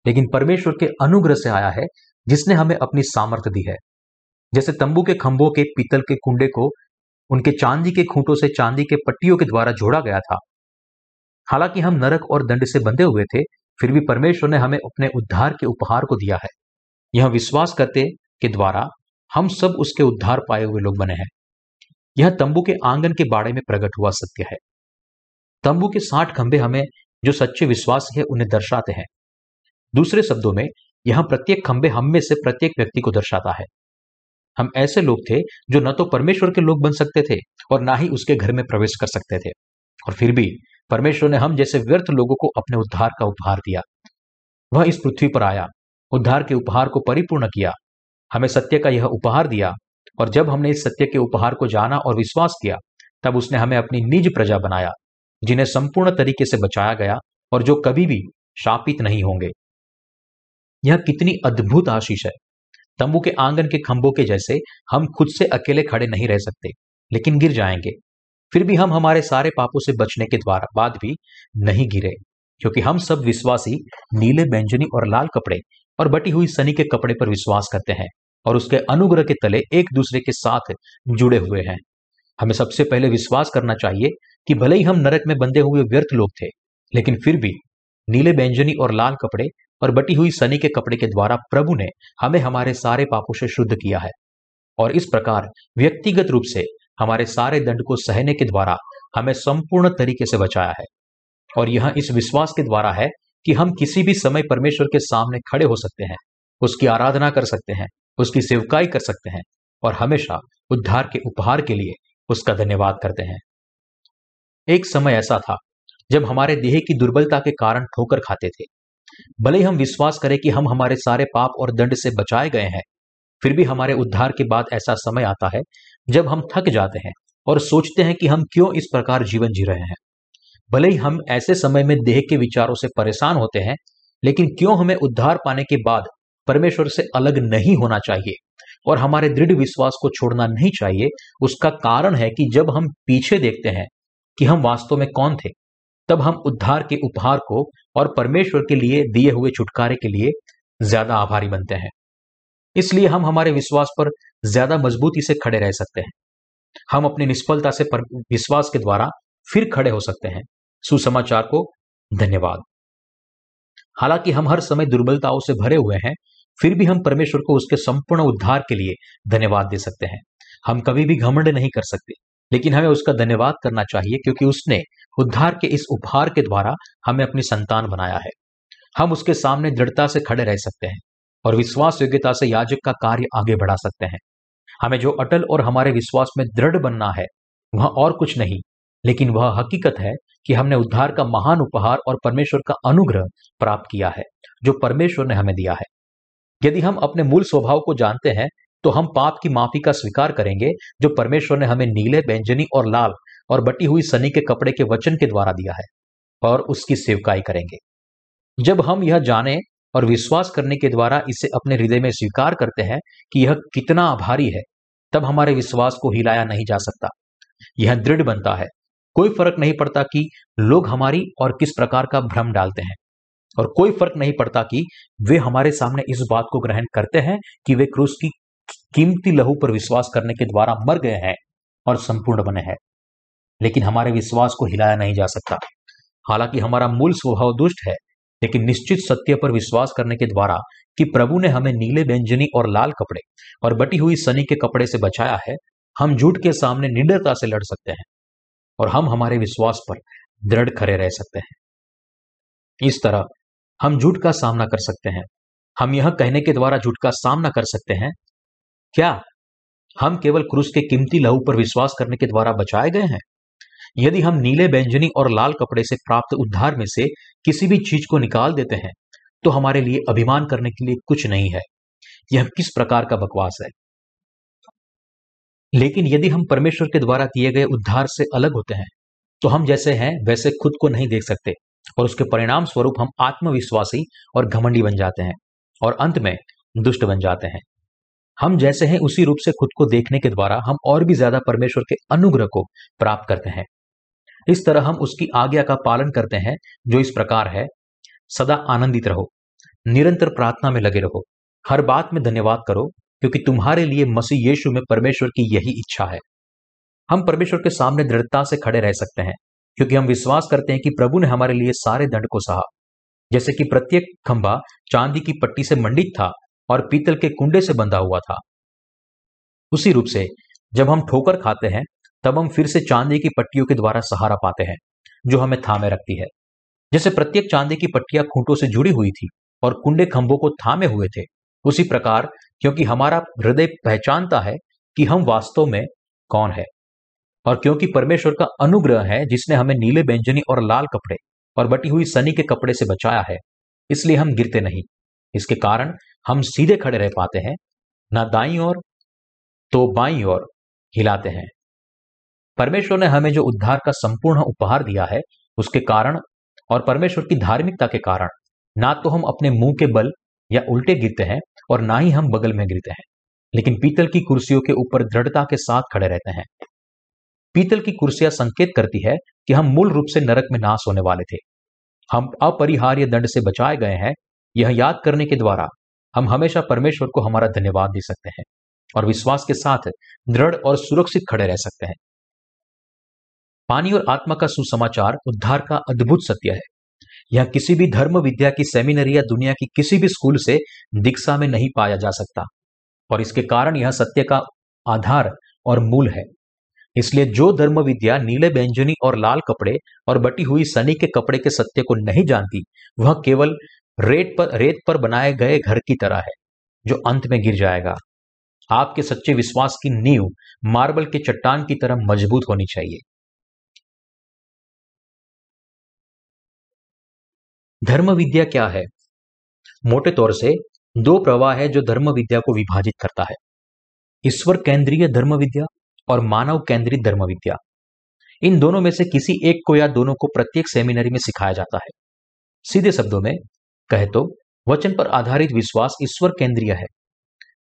लेकिन परमेश्वर के अनुग्रह से आया है, जिसने हमें अपनी सामर्थ्य दी है। जैसे तंबू के खंभों के पीतल के कुंडे को उनके चांदी के खूंटों से चांदी के पट्टियों के द्वारा जोड़ा गया था। हालाँकि हम नरक और दंड से बंधे हुए थे, फिर भी परमेश्वर ने हमें अपने उद्धार के उपहार को दिया है। यह विश्वास करते के द्वारा हम सब उसके उद्धार पाए हुए लोग बने हैं। यह तंबू के आँगन के बाड़े में प्रकट हुआ सत्य है। तंबू के साठ खंभे हमें जो सच्चे विश्वास है, उन्हें दर्शाते हैं। दूसरे शब्दों में, यहाँ प्रत्येक खंभे हम में से प्रत्येक व्यक्ति को दर्शाता है। हम ऐसे लोग थे, जो न तो परमेश्वर के लोग बन सकते थे, और ना ही उसके घर में प्रवेश कर सकते थे। और फिर भी, परमेश्वर ने हम जैसे व्यर्थ लोगों को अपने उद्धार का उपहार दिया। वह इस पृथ्वी पर आया, उद्धार के उपहार को परिपूर्ण किया। हमें सत्य का यह उपहार दिया और जब हमने इस सत्य के उपहार को जाना और विश्वास किया, तब उसने हमें अपनी निज प्रजा बनाया, जिन्हें संपूर्ण तरीके से बचाया गया और जो कभी भी शापित नहीं होंगे। यह कितनी अद्भुत आशीष है। तंबू के आँगन के खंभों के जैसे हम खुद से अकेले खड़े नहीं रह सकते, लेकिन गिर जाएँगे। फिर भी हम हमारे सारे पापों से बचने के द्वारा बाद भी नहीं गिरे, क्योंकि हम सब विश्वासी नीले, बैंजनी और लाल कपड़े और बटी हुई सनी के कपड़े पर विश्वास करते हैं। और उसके अनुग्रह के तले एक दूसरे के साथ जुड़े हुए हैं। हमें सबसे पहले विश्वास करना चाहिए कि भले ही हम नरक में बंधे हुए व्यर्थ लोग थे, लेकिन फिर भी नीले बैंजनी और लाल कपड़े और बटी हुई सनी के कपड़े के द्वारा प्रभु ने हमें हमारे सारे पापों से शुद्ध किया है और इस प्रकार व्यक्तिगत रूप से हमारे सारे दंड को सहने के द्वारा हमें संपूर्ण तरीके से बचाया है। और यह इस विश्वास के द्वारा है कि हम किसी भी समय परमेश्वर के सामने खड़े हो सकते हैं, उसकी आराधना कर सकते हैं उसकी सेवकाई कर सकते हैं और हमेशा उद्धार के उपहार के लिए उसका धन्यवाद करते हैं। एक समय ऐसा था जब हमारे देह की दुर्बलता के कारण ठोकर खाते थे। भले ही हम विश्वास करें कि हम हमारे सारे पाप और दंड से बचाए गए हैं, फिर भी हमारे उद्धार के बाद ऐसा समय आता है जब हम थक जाते हैं और सोचते हैं कि हम क्यों इस प्रकार जीवन जी रहे हैं। भले ही हम ऐसे समय में देह के विचारों से परेशान होते हैं, लेकिन क्यों हमें उद्धार पाने के बाद परमेश्वर से अलग नहीं होना चाहिए और हमारे दृढ़ विश्वास को छोड़ना नहीं चाहिए। उसका कारण है कि जब हम पीछे देखते हैं कि हम वास्तव में कौन थे, तब हम उद्धार के उपहार को और परमेश्वर के लिए दिए हुए छुटकारे के लिए ज़्यादा आभारी बनते हैं। इसलिए हम हमारे विश्वास पर ज़्यादा मजबूती से खड़े रह सकते हैं। हम अपनी निष्फलता से विश्वास के द्वारा फिर खड़े हो सकते हैं। सुसमाचार को धन्यवाद। हालाँकि हम हर समय दुर्बलताओं से भरे हुए हैं फिर भी हम परमेश्वर को उसके संपूर्ण उद्धार के लिए धन्यवाद दे सकते हैं। हम कभी भी घमंड नहीं कर सकते, लेकिन हमें उसका धन्यवाद करना चाहिए क्योंकि उसने उद्धार के इस उपहार के द्वारा हमें अपनी संतान बनाया है। हम उसके सामने दृढ़ता से खड़े रह सकते हैं और विश्वास योग्यता से याजक का कार्य आगे बढ़ा सकते हैं। हमें जो अटल और हमारे विश्वास में दृढ़ बनना है, वह और कुछ नहीं, लेकिन वह हकीकत है कि हमने उद्धार का महान उपहार और परमेश्वर का अनुग्रह प्राप्त किया है, जो परमेश्वर ने हमें दिया है। यदि हम अपने मूल स्वभाव को जानते हैं तो हम पाप की माफ़ी का स्वीकार करेंगे, जो परमेश्वर ने हमें नीले, व्यंजनी और लाल और बटी हुई सनी के कपड़े के वचन के द्वारा दिया है और उसकी सेवकाई करेंगे। जब हम यह जाने और विश्वास करने के द्वारा इसे अपने हृदय में स्वीकार करते हैं कि यह कितना आभारी है, तब हमारे विश्वास को हिलाया नहीं जा सकता। यह दृढ़ बनता है। कोई फ़र्क नहीं पड़ता कि लोग हमारी और किस प्रकार का भ्रम डालते हैं। और कोई फ़र्क नहीं पड़ता कि वे हमारे सामने इस बात को ग्रहण करते हैं कि वे क्रूस की कीमती लहू पर विश्वास करने के द्वारा मर गए हैं और संपूर्ण बने हैं। लेकिन हमारे विश्वास को हिलाया नहीं जा सकता। हालाँकि हमारा मूल स्वभाव दुष्ट है, लेकिन निश्चित सत्य पर विश्वास करने के द्वारा कि प्रभु ने हमें नीले व्यंजनी और लाल कपड़े और बटी हुई सनी के कपड़े से बचाया है, हम झूठ के सामने निडरता से लड़ सकते हैं और हम हमारे विश्वास पर दृढ़ खड़े रह सकते हैं। इस तरह हम झूठ का सामना कर सकते हैं। हम यह कहने के द्वारा झूठ का सामना कर सकते हैं। क्या हम केवल क्रूस के कीमती लहू पर विश्वास करने के द्वारा बचाए गए हैं? यदि हम नीले, व्यंजनी और लाल कपड़े से प्राप्त उद्धार में से किसी भी चीज़ को निकाल देते हैं तो हमारे लिए अभिमान करने के लिए कुछ नहीं है। यह किस प्रकार का बकवास है? लेकिन यदि हम परमेश्वर के द्वारा दिए गए उद्धार से अलग होते हैं तो हम जैसे हैं, वैसे खुद को नहीं देख सकते। और उसके परिणाम स्वरूप हम आत्मविश्वासी और घमंडी बन जाते हैं और अंत में दुष्ट बन जाते हैं। हम जैसे हैं, उसी रूप से खुद को देखने के द्वारा हम और भी ज़्यादा परमेश्वर के अनुग्रह को प्राप्त करते हैं। इस तरह हम उसकी आज्ञा का पालन करते हैं, जो इस प्रकार है, सदा आनंदित रहो, निरंतर प्रार्थना में लगे रहो, हर बात में धन्यवाद करो, क्योंकि तुम्हारे लिए मसीह यीशु में परमेश्वर की यही इच्छा है। हम परमेश्वर के सामने दृढ़ता से खड़े रह सकते हैं। क्योंकि हम विश्वास करते हैं कि प्रभु ने हमारे लिए सारे दंड को सहा। जैसे कि प्रत्येक खंभा चांदी की पट्टी से मंडित था और पीतल के कुंडे से बंधा हुआ था। उसी रूप से जब हम ठोकर खाते हैं, तब हम फिर से चांदी की पट्टियों के द्वारा सहारा पाते हैं, जो हमें थामे रखती है। जैसे प्रत्येक चांदी की पट्टियाँ खूंटों से जुड़ी हुई थी और कुंडे खंभों को थामे हुए थे, उसी प्रकार क्योंकि हमारा हृदय पहचानता है कि हम वास्तव में कौन है। और क्योंकि परमेश्वर का अनुग्रह है जिसने हमें नीले व्यंजनी और लाल कपड़े और बटी हुई सनी के कपड़े से बचाया है, इसलिए हम गिरते नहीं। इसके कारण हम सीधे खड़े रह पाते हैं, ना दाई ओर तो बाई ओर हिलाते हैं। परमेश्वर ने हमें जो उद्धार का संपूर्ण उपहार दिया है, उसके कारण और परमेश्वर की धार्मिकता के कारण, ना तो हम अपने मुँह के बल या उल्टे गिरते हैं और ना ही हम बगल में गिरते हैं, लेकिन पीतल की कुर्सियों के ऊपर दृढ़ता के साथ खड़े रहते हैं। पीतल की कुर्सियाँ संकेत करती है कि हम मूल रूप से नरक में नाश होने वाले थे। हम अपरिहार्य दंड से बचाए गए हैं। यह याद करने के द्वारा हम हमेशा परमेश्वर को हमारा धन्यवाद दे सकते हैं और विश्वास के साथ दृढ़ और सुरक्षित खड़े रह सकते हैं। पानी और आत्मा का सुसमाचार उद्धार का अद्भुत सत्य है। यह किसी भी धर्म, विद्या की सेमिनरी या दुनिया की किसी भी स्कूल से दीक्षा में नहीं पाया जा सकता और इसके कारण यह सत्य का आधार और मूल है। इसलिए जो धर्म विद्या नीले व्यंजनी और लाल कपड़े और बटी हुई सनी के कपड़े के सत्य को नहीं जानती, वह केवल रेत पर रेत पर बनाए गए घर की तरह है, जो अंत में गिर जाएगा। आपके सच्चे विश्वास की नींव मार्बल के चट्टान की तरह मज़बूत होनी चाहिए। धर्म विद्या क्या है? मोटे तौर से दो प्रवाह है जो धर्म विद्या को विभाजित करता है। ईश्वर केंद्रीय धर्म विद्या और मानव केंद्रित धर्म विद्या इन दोनों में से किसी एक को या दोनों को प्रत्येक सेमिनरी में सिखाया जाता है। सीधे शब्दों में कहे तो वचन पर आधारित विश्वास ईश्वर केंद्रीय है,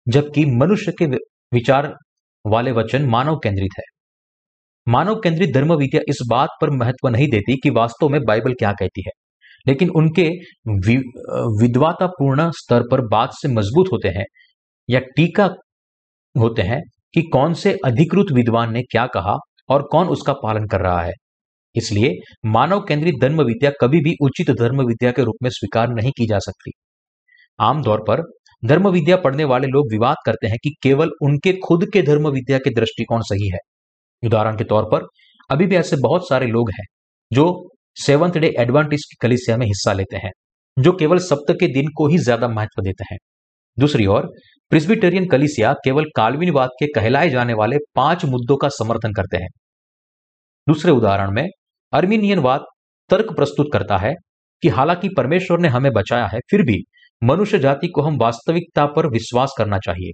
जबकि मनुष्य के विचार वाले वचन मानव केंद्रित है। मानव केंद्रित धर्म विद्या इस बात पर महत्व नहीं देती कि वास्तव में बाइबल क्या कहती है, लेकिन उनके विद्वातापूर्ण स्तर पर बात से मज़बूत होते हैं या टीका होते हैं कि कौन से अधिकृत विद्वान ने क्या कहा और कौन उसका पालन कर रहा है। इसलिए मानव केंद्रित धर्म विद्या कभी भी उचित धर्म विद्या के रूप में स्वीकार नहीं की जा सकती। आमतौर पर धर्म विद्या पढ़ने वाले लोग विवाद करते हैं कि केवल उनके खुद के धर्म विद्या के दृष्टिकोण सही है। उदाहरण के तौर पर अभी भी ऐसे बहुत सारे लोग हैं जो सेवंथ डे एडवांटेज की कलिसिया में हिस्सा लेते हैं, जो केवल सप्त के दिन को ही ज़्यादा महत्व देते हैं। दूसरी ओर, प्रिस्बिटेरियन कलिसिया केवल काल्विनवाद के कहलाए जाने वाले पाँच मुद्दों का समर्थन करते हैं। दूसरे उदाहरण में, अर्मीनियनवाद तर्क प्रस्तुत करता है कि हालाँकि परमेश्वर ने हमें बचाया है, फिर भी मनुष्य जाति को हम वास्तविकता पर विश्वास करना चाहिए।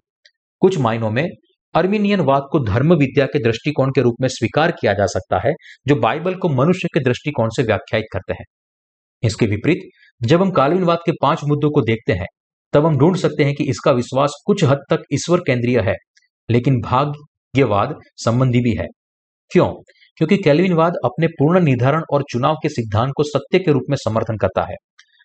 कुछ मायनों में, अर्मीनियनवाद को धर्म विद्या के दृष्टिकोण के रूप में स्वीकार किया जा सकता है, जो बाइबल को मनुष्य के दृष्टिकोण से व्याख्यायित करते हैं। इसके विपरीत, जब हम कालीनवाद के पाँच मुद्दों को देखते हैं तब हम ढूंढ सकते हैं कि इसका विश्वास कुछ हद तक ईश्वर केंद्रीय है, लेकिन भाग्यवाद संबंधी भी है। क्यों? क्योंकि कैलविनवाद अपने पूर्ण निर्धारण और चुनाव के सिद्धांत को सत्य के रूप में समर्थन करता है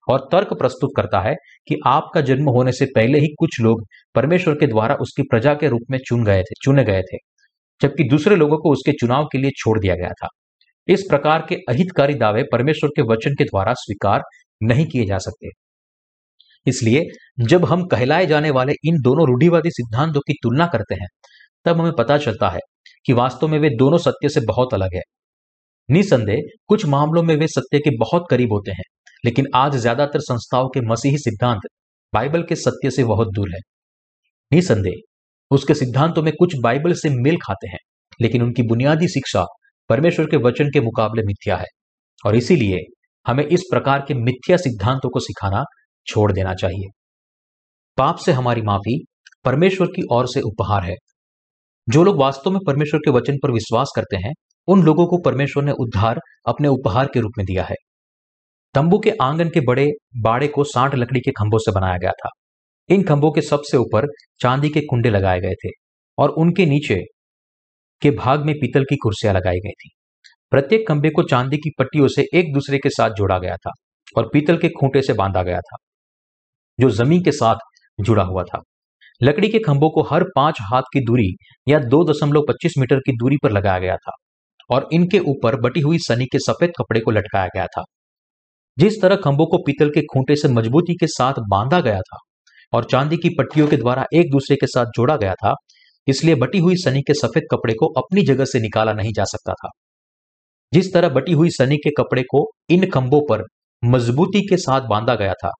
और तर्क प्रस्तुत करता है कि आपका जन्म होने से पहले ही कुछ लोग परमेश्वर के द्वारा उसकी प्रजा के रूप में चुन गए थे, चुने गए थे, जबकि दूसरे लोगों को उसके चुनाव के लिए छोड़ दिया गया था। इस प्रकार के अहितकारी दावे परमेश्वर के वचन के द्वारा स्वीकार नहीं किए जा सकते। इसलिए जब हम कहलाए जाने वाले इन दोनों रूढ़िवादी सिद्धांतों की तुलना करते हैं, तब हमें पता चलता है कि वास्तव में वे दोनों सत्य से बहुत अलग है। निसंदेह, कुछ मामलों में वे सत्य के बहुत करीब होते हैं, लेकिन आज ज़्यादातर संस्थाओं के मसीही सिद्धांत बाइबल के सत्य से बहुत दूर है। निसंदेह, उसके सिद्धांतों में कुछ बाइबल से मेल खाते हैं, लेकिन उनकी बुनियादी शिक्षा परमेश्वर के वचन के मुकाबले मिथ्या है। और इसीलिए हमें इस प्रकार के मिथ्या सिद्धांतों को सिखाना छोड़ देना चाहिए। पाप से हमारी माफ़ी परमेश्वर की ओर से उपहार है। जो लोग वास्तव में परमेश्वर के वचन पर विश्वास करते हैं, उन लोगों को परमेश्वर ने उद्धार अपने उपहार के रूप में दिया है। तंबू के आँगन के बड़े बाड़े को साठ लकड़ी के खंभों से बनाया गया था। इन खंभों के सबसे ऊपर चांदी के कुंडे लगाए गए थे और उनके नीचे के भाग में पीतल की कुर्सियाँ लगाई गई थी। प्रत्येक खंभे को चांदी की पट्टियों से एक दूसरे के साथ जोड़ा गया था और पीतल के खूंटे से बांधा गया था। जो ज़मीन के साथ जुड़ा हुआ था। लकड़ी के खंभों को हर पाँच हाथ की दूरी या दो दशमलव पच्चीस मीटर की दूरी पर लगाया गया था और इनके ऊपर बटी हुई सनी के सफ़ेद कपड़े को लटकाया गया था। जिस तरह खंभों को पीतल के खूंटे से मजबूती के साथ बांधा गया था और चांदी की पट्टियों के द्वारा एक दूसरे के साथ जोड़ा गया था, इसलिए बटी हुई सनी के सफ़ेद कपड़े को अपनी जगह से निकाला नहीं जा सकता था। जिस तरह बटी हुई सनी के कपड़े को इन खंभों पर मजबूती के साथ बांधा गया था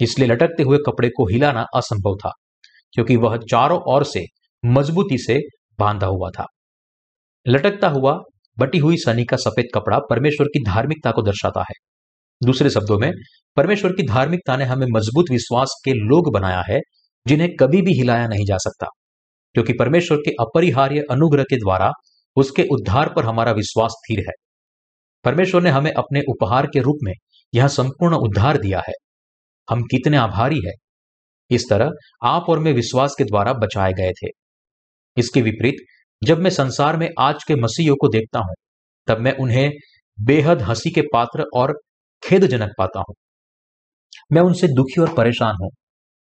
इसलिए लटकते हुए कपड़े को हिलाना असंभव था, क्योंकि वह चारों ओर से मजबूती से बांधा हुआ था। लटकता हुआ, बटी हुई सनी का सफ़ेद कपड़ा परमेश्वर की धार्मिकता को दर्शाता है। दूसरे शब्दों में, परमेश्वर की धार्मिकता ने हमें मज़बूत विश्वास के लोग बनाया है, जिन्हें कभी भी हिलाया नहीं जा सकता, क्योंकि परमेश्वर के अपरिहार्य अनुग्रह के द्वारा उसके उद्धार पर हमारा विश्वास स्थिर है। परमेश्वर ने हमें अपने उपहार के रूप में यह संपूर्ण उद्धार दिया है। हम कितने आभारी है। इस तरह आप और मैं विश्वास के द्वारा बचाए गए थे। इसके विपरीत, जब मैं संसार में आज के मसीहों को देखता हूँ, तब मैं उन्हें बेहद हँसी के पात्र और खेदजनक पाता हूँ। मैं उनसे दुखी और परेशान हूँ,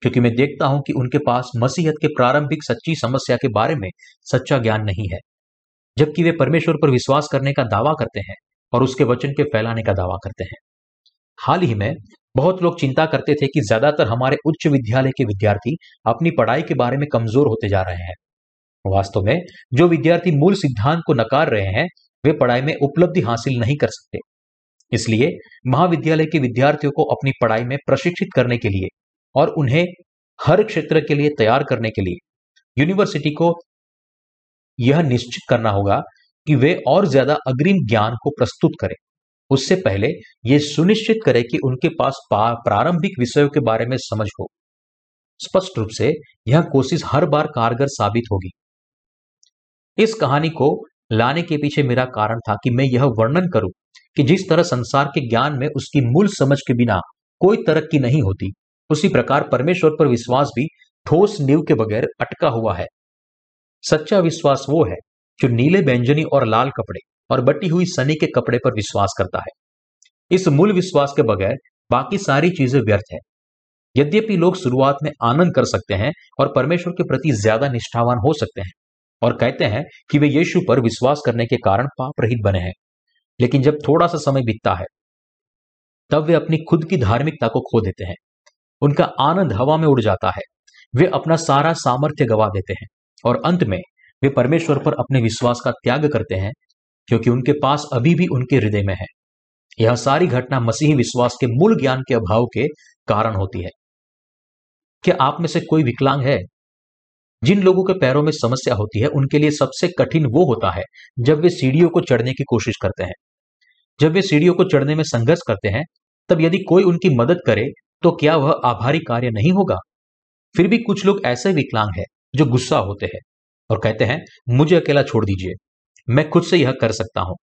क्योंकि मैं देखता हूँ कि उनके पास मसीहत के प्रारंभिक सच्ची समस्या के बारे में सच्चा ज्ञान नहीं है, जबकि वे परमेश्वर पर विश्वास करने का दावा करते हैं और उसके वचन के फैलाने का दावा करते हैं। हाल ही में बहुत लोग चिंता करते थे कि ज़्यादातर हमारे उच्च विद्यालय के विद्यार्थी अपनी पढ़ाई के बारे में कमज़ोर होते जा रहे हैं। वास्तव में, जो विद्यार्थी मूल सिद्धांत को नकार रहे हैं, वे पढ़ाई में उपलब्धि हासिल नहीं कर सकते। इसलिए, महाविद्यालय के विद्यार्थियों को अपनी पढ़ाई में प्रशिक्षित करने के लिए और उन्हें हर क्षेत्र के लिए तैयार करने के लिए, यूनिवर्सिटी को यह निश्चित करना होगा कि वे और ज़्यादा अग्रिम ज्ञान को प्रस्तुत करें। उससे पहले यह सुनिश्चित करें कि उनके पास प्रारंभिक विषयों के बारे में समझ हो। स्पष्ट रूप से यह कोशिश हर बार कारगर साबित होगी। इस कहानी को लाने के पीछे मेरा कारण था कि मैं यह वर्णन करूँ कि जिस तरह संसार के ज्ञान में उसकी मूल समझ के बिना कोई तरक्की नहीं होती, उसी प्रकार परमेश्वर पर विश्वास भी ठोस नींव के बगैर अटका हुआ है। सच्चा विश्वास वो है जो नीले बैंजनी और लाल कपड़े और बटी हुई सनी के कपड़े पर विश्वास करता है। इस मूल विश्वास के बगैर बाकी सारी चीज़ें व्यर्थ है। यद्यपि लोग शुरुआत में आनंद कर सकते हैं और परमेश्वर के प्रति ज़्यादा निष्ठावान हो सकते हैं और कहते हैं कि वे यीशु पर विश्वास करने के कारण पाप रहित बने हैं। लेकिन जब थोड़ा सा समय बीतता है, तब वे अपनी खुद की धार्मिकता को खो देते हैं। उनका आनंद हवा में उड़ जाता है। वे अपना सारा सामर्थ्य गवा देते हैं और अंत में वे परमेश्वर पर अपने विश्वास का त्याग करते हैं क्योंकि उनके पास अभी भी उनके हृदय में है। यह सारी घटना मसीही विश्वास के मूल ज्ञान के अभाव के कारण होती है। क्या आप में से कोई विकलांग है? जिन लोगों के पैरों में समस्या होती है, उनके लिए सबसे कठिन वो होता है, जब वे सीढ़ियों को चढ़ने की कोशिश करते हैं। जब वे सीढ़ियों को चढ़ने में संघर्ष करते हैं, तब यदि कोई उनकी मदद करे तो क्या वह आभारी कार्य नहीं होगा? फिर भी कुछ लोग ऐसे विकलांग हैं, जो गुस्सा होते हैं और कहते हैं, मुझे अकेला छोड़ दीजिए। मैं खुद से यह कर सकता हूँ।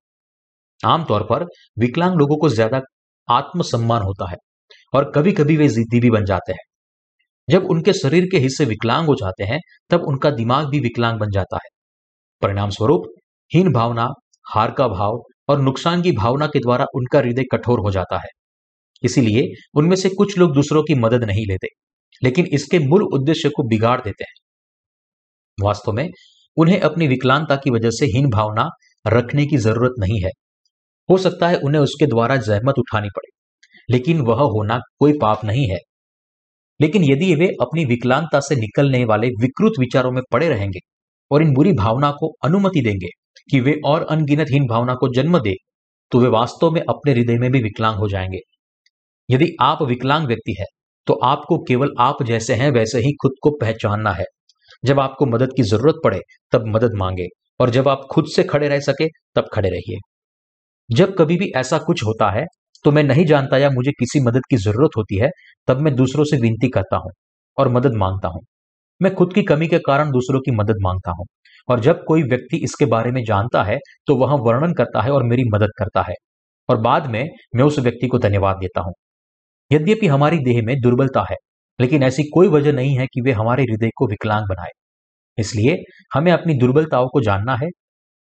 आमतौर पर विकलांग लोगों को ज़्यादा आत्मसम्मान होता है और कभी कभी वे जिद्दी भी बन जाते हैं। जब उनके शरीर के हिस्से विकलांग हो जाते हैं, तब उनका दिमाग भी विकलांग बन जाता है। परिणाम स्वरूप हीन भावना, हार का भाव और नुकसान की भावना के द्वारा उनका हृदय कठोर हो जाता है। इसीलिए उनमें से कुछ लोग दूसरों की मदद नहीं लेते, लेकिन इसके मूल उद्देश्य को बिगाड़ देते हैं। वास्तव में उन्हें अपनी विकलांगता की वजह से हीन भावना रखने की ज़रूरत नहीं है। हो सकता है उन्हें उसके द्वारा जहमत उठानी पड़े, लेकिन वह होना कोई पाप नहीं है। लेकिन यदि वे अपनी विकलांगता से निकलने वाले विकृत विचारों में पड़े रहेंगे और इन बुरी भावना को अनुमति देंगे कि वे और अनगिनत हीन भावना को जन्म दे तो वे वास्तव में अपने हृदय में भी विकलांग हो जाएँगे। यदि आप विकलांग व्यक्ति है तो आपको केवल आप जैसे हैं, वैसे ही खुद को पहचानना है। जब आपको मदद की ज़रूरत पड़े, तब मदद मांगे और जब आप खुद से खड़े रह सके, तब खड़े रहिए। जब कभी भी ऐसा कुछ होता है तो मैं नहीं जानता या मुझे किसी मदद की ज़रूरत होती है, तब मैं दूसरों से विनती करता हूँ और मदद माँगता हूँ। मैं खुद की कमी के कारण दूसरों की मदद माँगता हूँ और जब कोई व्यक्ति इसके बारे में जानता है तो वह वर्णन करता है और मेरी मदद करता है और बाद में मैं उस व्यक्ति को धन्यवाद देता हूँ। यद्यपि हमारी देह में दुर्बलता है लेकिन ऐसी कोई वजह नहीं है कि वे हमारे हृदय को विकलांग बनाए। इसलिए हमें अपनी दुर्बलताओं को जानना है,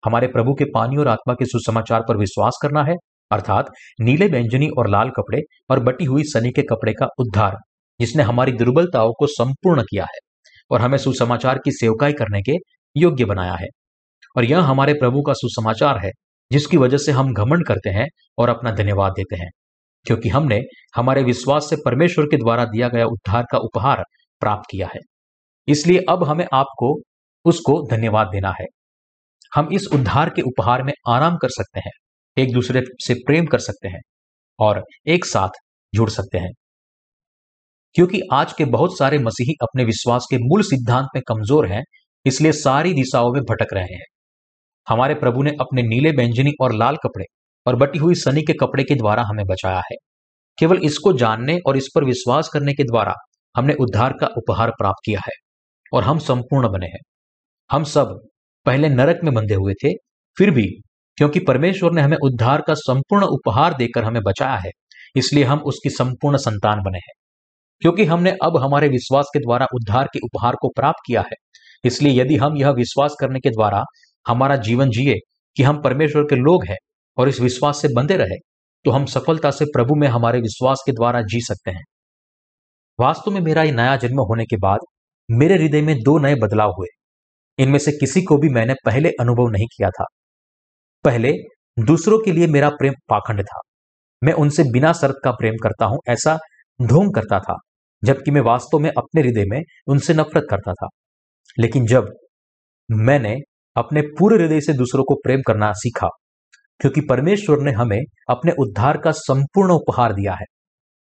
हमारे प्रभु के पानी और आत्मा के सुसमाचार पर विश्वास करना है, अर्थात नीले व्यंजनी और लाल कपड़े और बटी हुई सनी के कपड़े का उद्धार, जिसने हमारी दुर्बलताओं को संपूर्ण किया है और हमें सुसमाचार की सेवकाई करने के योग्य बनाया है। और यह हमारे प्रभु का सुसमाचार है, जिसकी वजह से हम घमंड करते हैं और अपना धन्यवाद देते हैं। क्योंकि हमने हमारे विश्वास से परमेश्वर के द्वारा दिया गया उद्धार का उपहार प्राप्त किया है। इसलिए अब हमें आपको, उसको धन्यवाद देना है। हम इस उद्धार के उपहार में आराम कर सकते हैं, एक दूसरे से प्रेम कर सकते हैं और एक साथ जुड़ सकते हैं। क्योंकि आज के बहुत सारे मसीही अपने विश्वास के मूल सिद्धांत में कमज़ोर हैं, इसलिए सारी दिशाओं में भटक रहे हैं। हमारे प्रभु ने अपने नीले, बेंजनी और लाल कपड़े और बटी हुई सनी के कपड़े के द्वारा हमें बचाया है। केवल इसको जानने और इस पर विश्वास करने के द्वारा हमने उद्धार का उपहार प्राप्त किया है और हम संपूर्ण बने हैं। हम सब पहले नरक में बंधे हुए थे, फिर भी क्योंकि परमेश्वर ने हमें उद्धार का संपूर्ण उपहार देकर हमें बचाया है, इसलिए हम उसकी संपूर्ण संतान बने हैं। क्योंकि हमने अब हमारे विश्वास के द्वारा उद्धार के उपहार को प्राप्त किया है, इसलिए यदि हम यह विश्वास करने के द्वारा हमारा जीवन जिए कि हम परमेश्वर के लोग हैं और इस विश्वास से बंधे रहे तो हम सफलता से प्रभु में हमारे विश्वास के द्वारा जी सकते हैं। वास्तव में मेरा नया जन्म होने के बाद मेरे हृदय में दो नए बदलाव हुए। इनमें से किसी को भी मैंने पहले अनुभव नहीं किया था। पहले दूसरों के लिए मेरा प्रेम पाखंड था। मैं उनसे बिना शर्त का प्रेम करता हूँ, ऐसा ढोंग करता था, जबकि मैं वास्तव में अपने हृदय में उनसे नफरत करता था। लेकिन जब मैंने अपने पूरे हृदय से दूसरों को प्रेम करना सीखा क्योंकि परमेश्वर ने हमें अपने उद्धार का संपूर्ण उपहार दिया है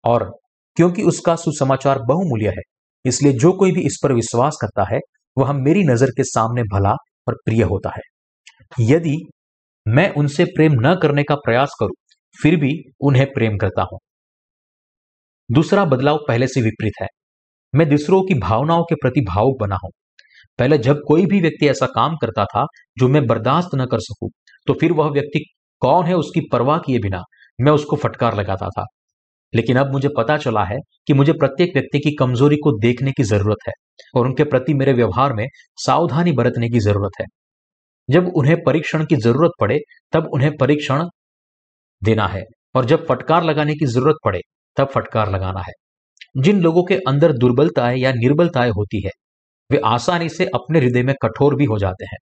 और क्योंकि उसका सुसमाचार बहुमूल्य है, इसलिए जो कोई भी इस पर विश्वास करता है, वह मेरी नज़र के सामने भला और प्रिय होता है। यदि मैं उनसे प्रेम न करने का प्रयास करूँ, फिर भी उन्हें प्रेम करता हूँ। दूसरा बदलाव पहले से विपरीत है। मैं दूसरों की भावनाओं के प्रति भावुक बना हूँ। पहले जब कोई भी व्यक्ति ऐसा काम करता था, जो मैं बर्दाश्त न कर सकूँ तो फिर वह व्यक्ति कौन है उसकी परवाह किए बिना मैं उसको फटकार लगाता था। लेकिन अब मुझे पता चला है कि मुझे प्रत्येक व्यक्ति की कमज़ोरी को देखने की ज़रूरत है और उनके प्रति मेरे व्यवहार में सावधानी बरतने की ज़रूरत है। जब उन्हें परीक्षण की ज़रूरत पड़े, तब उन्हें परीक्षण देना है और जब फटकार लगाने की ज़रूरत पड़े, तब फटकार लगाना है। जिन लोगों के अंदर दुर्बलताएँ या निर्बलताएँ होती है, वे आसानी से अपने हृदय में कठोर भी हो जाते हैं।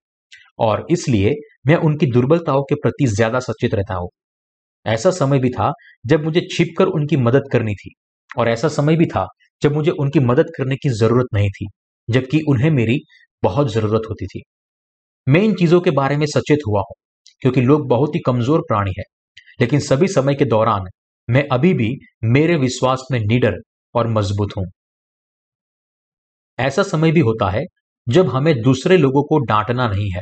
और इसलिए मैं उनकी दुर्बलताओं के प्रति ज़्यादा सचेत रहता हूँ। ऐसा समय भी था जब मुझे छिपकर उनकी मदद करनी थी और ऐसा समय भी था जब मुझे उनकी मदद करने की ज़रूरत नहीं थी, जबकि उन्हें मेरी बहुत ज़रूरत होती थी। मैं इन चीज़ों के बारे में सचेत हुआ हूँ, क्योंकि लोग बहुत ही कमज़ोर प्राणी है, लेकिन सभी समय के दौरान मैं अभी भी मेरे विश्वास में निडर और मज़बूत हूँ। ऐसा समय भी होता है जब हमें दूसरे लोगों को डांटना नहीं है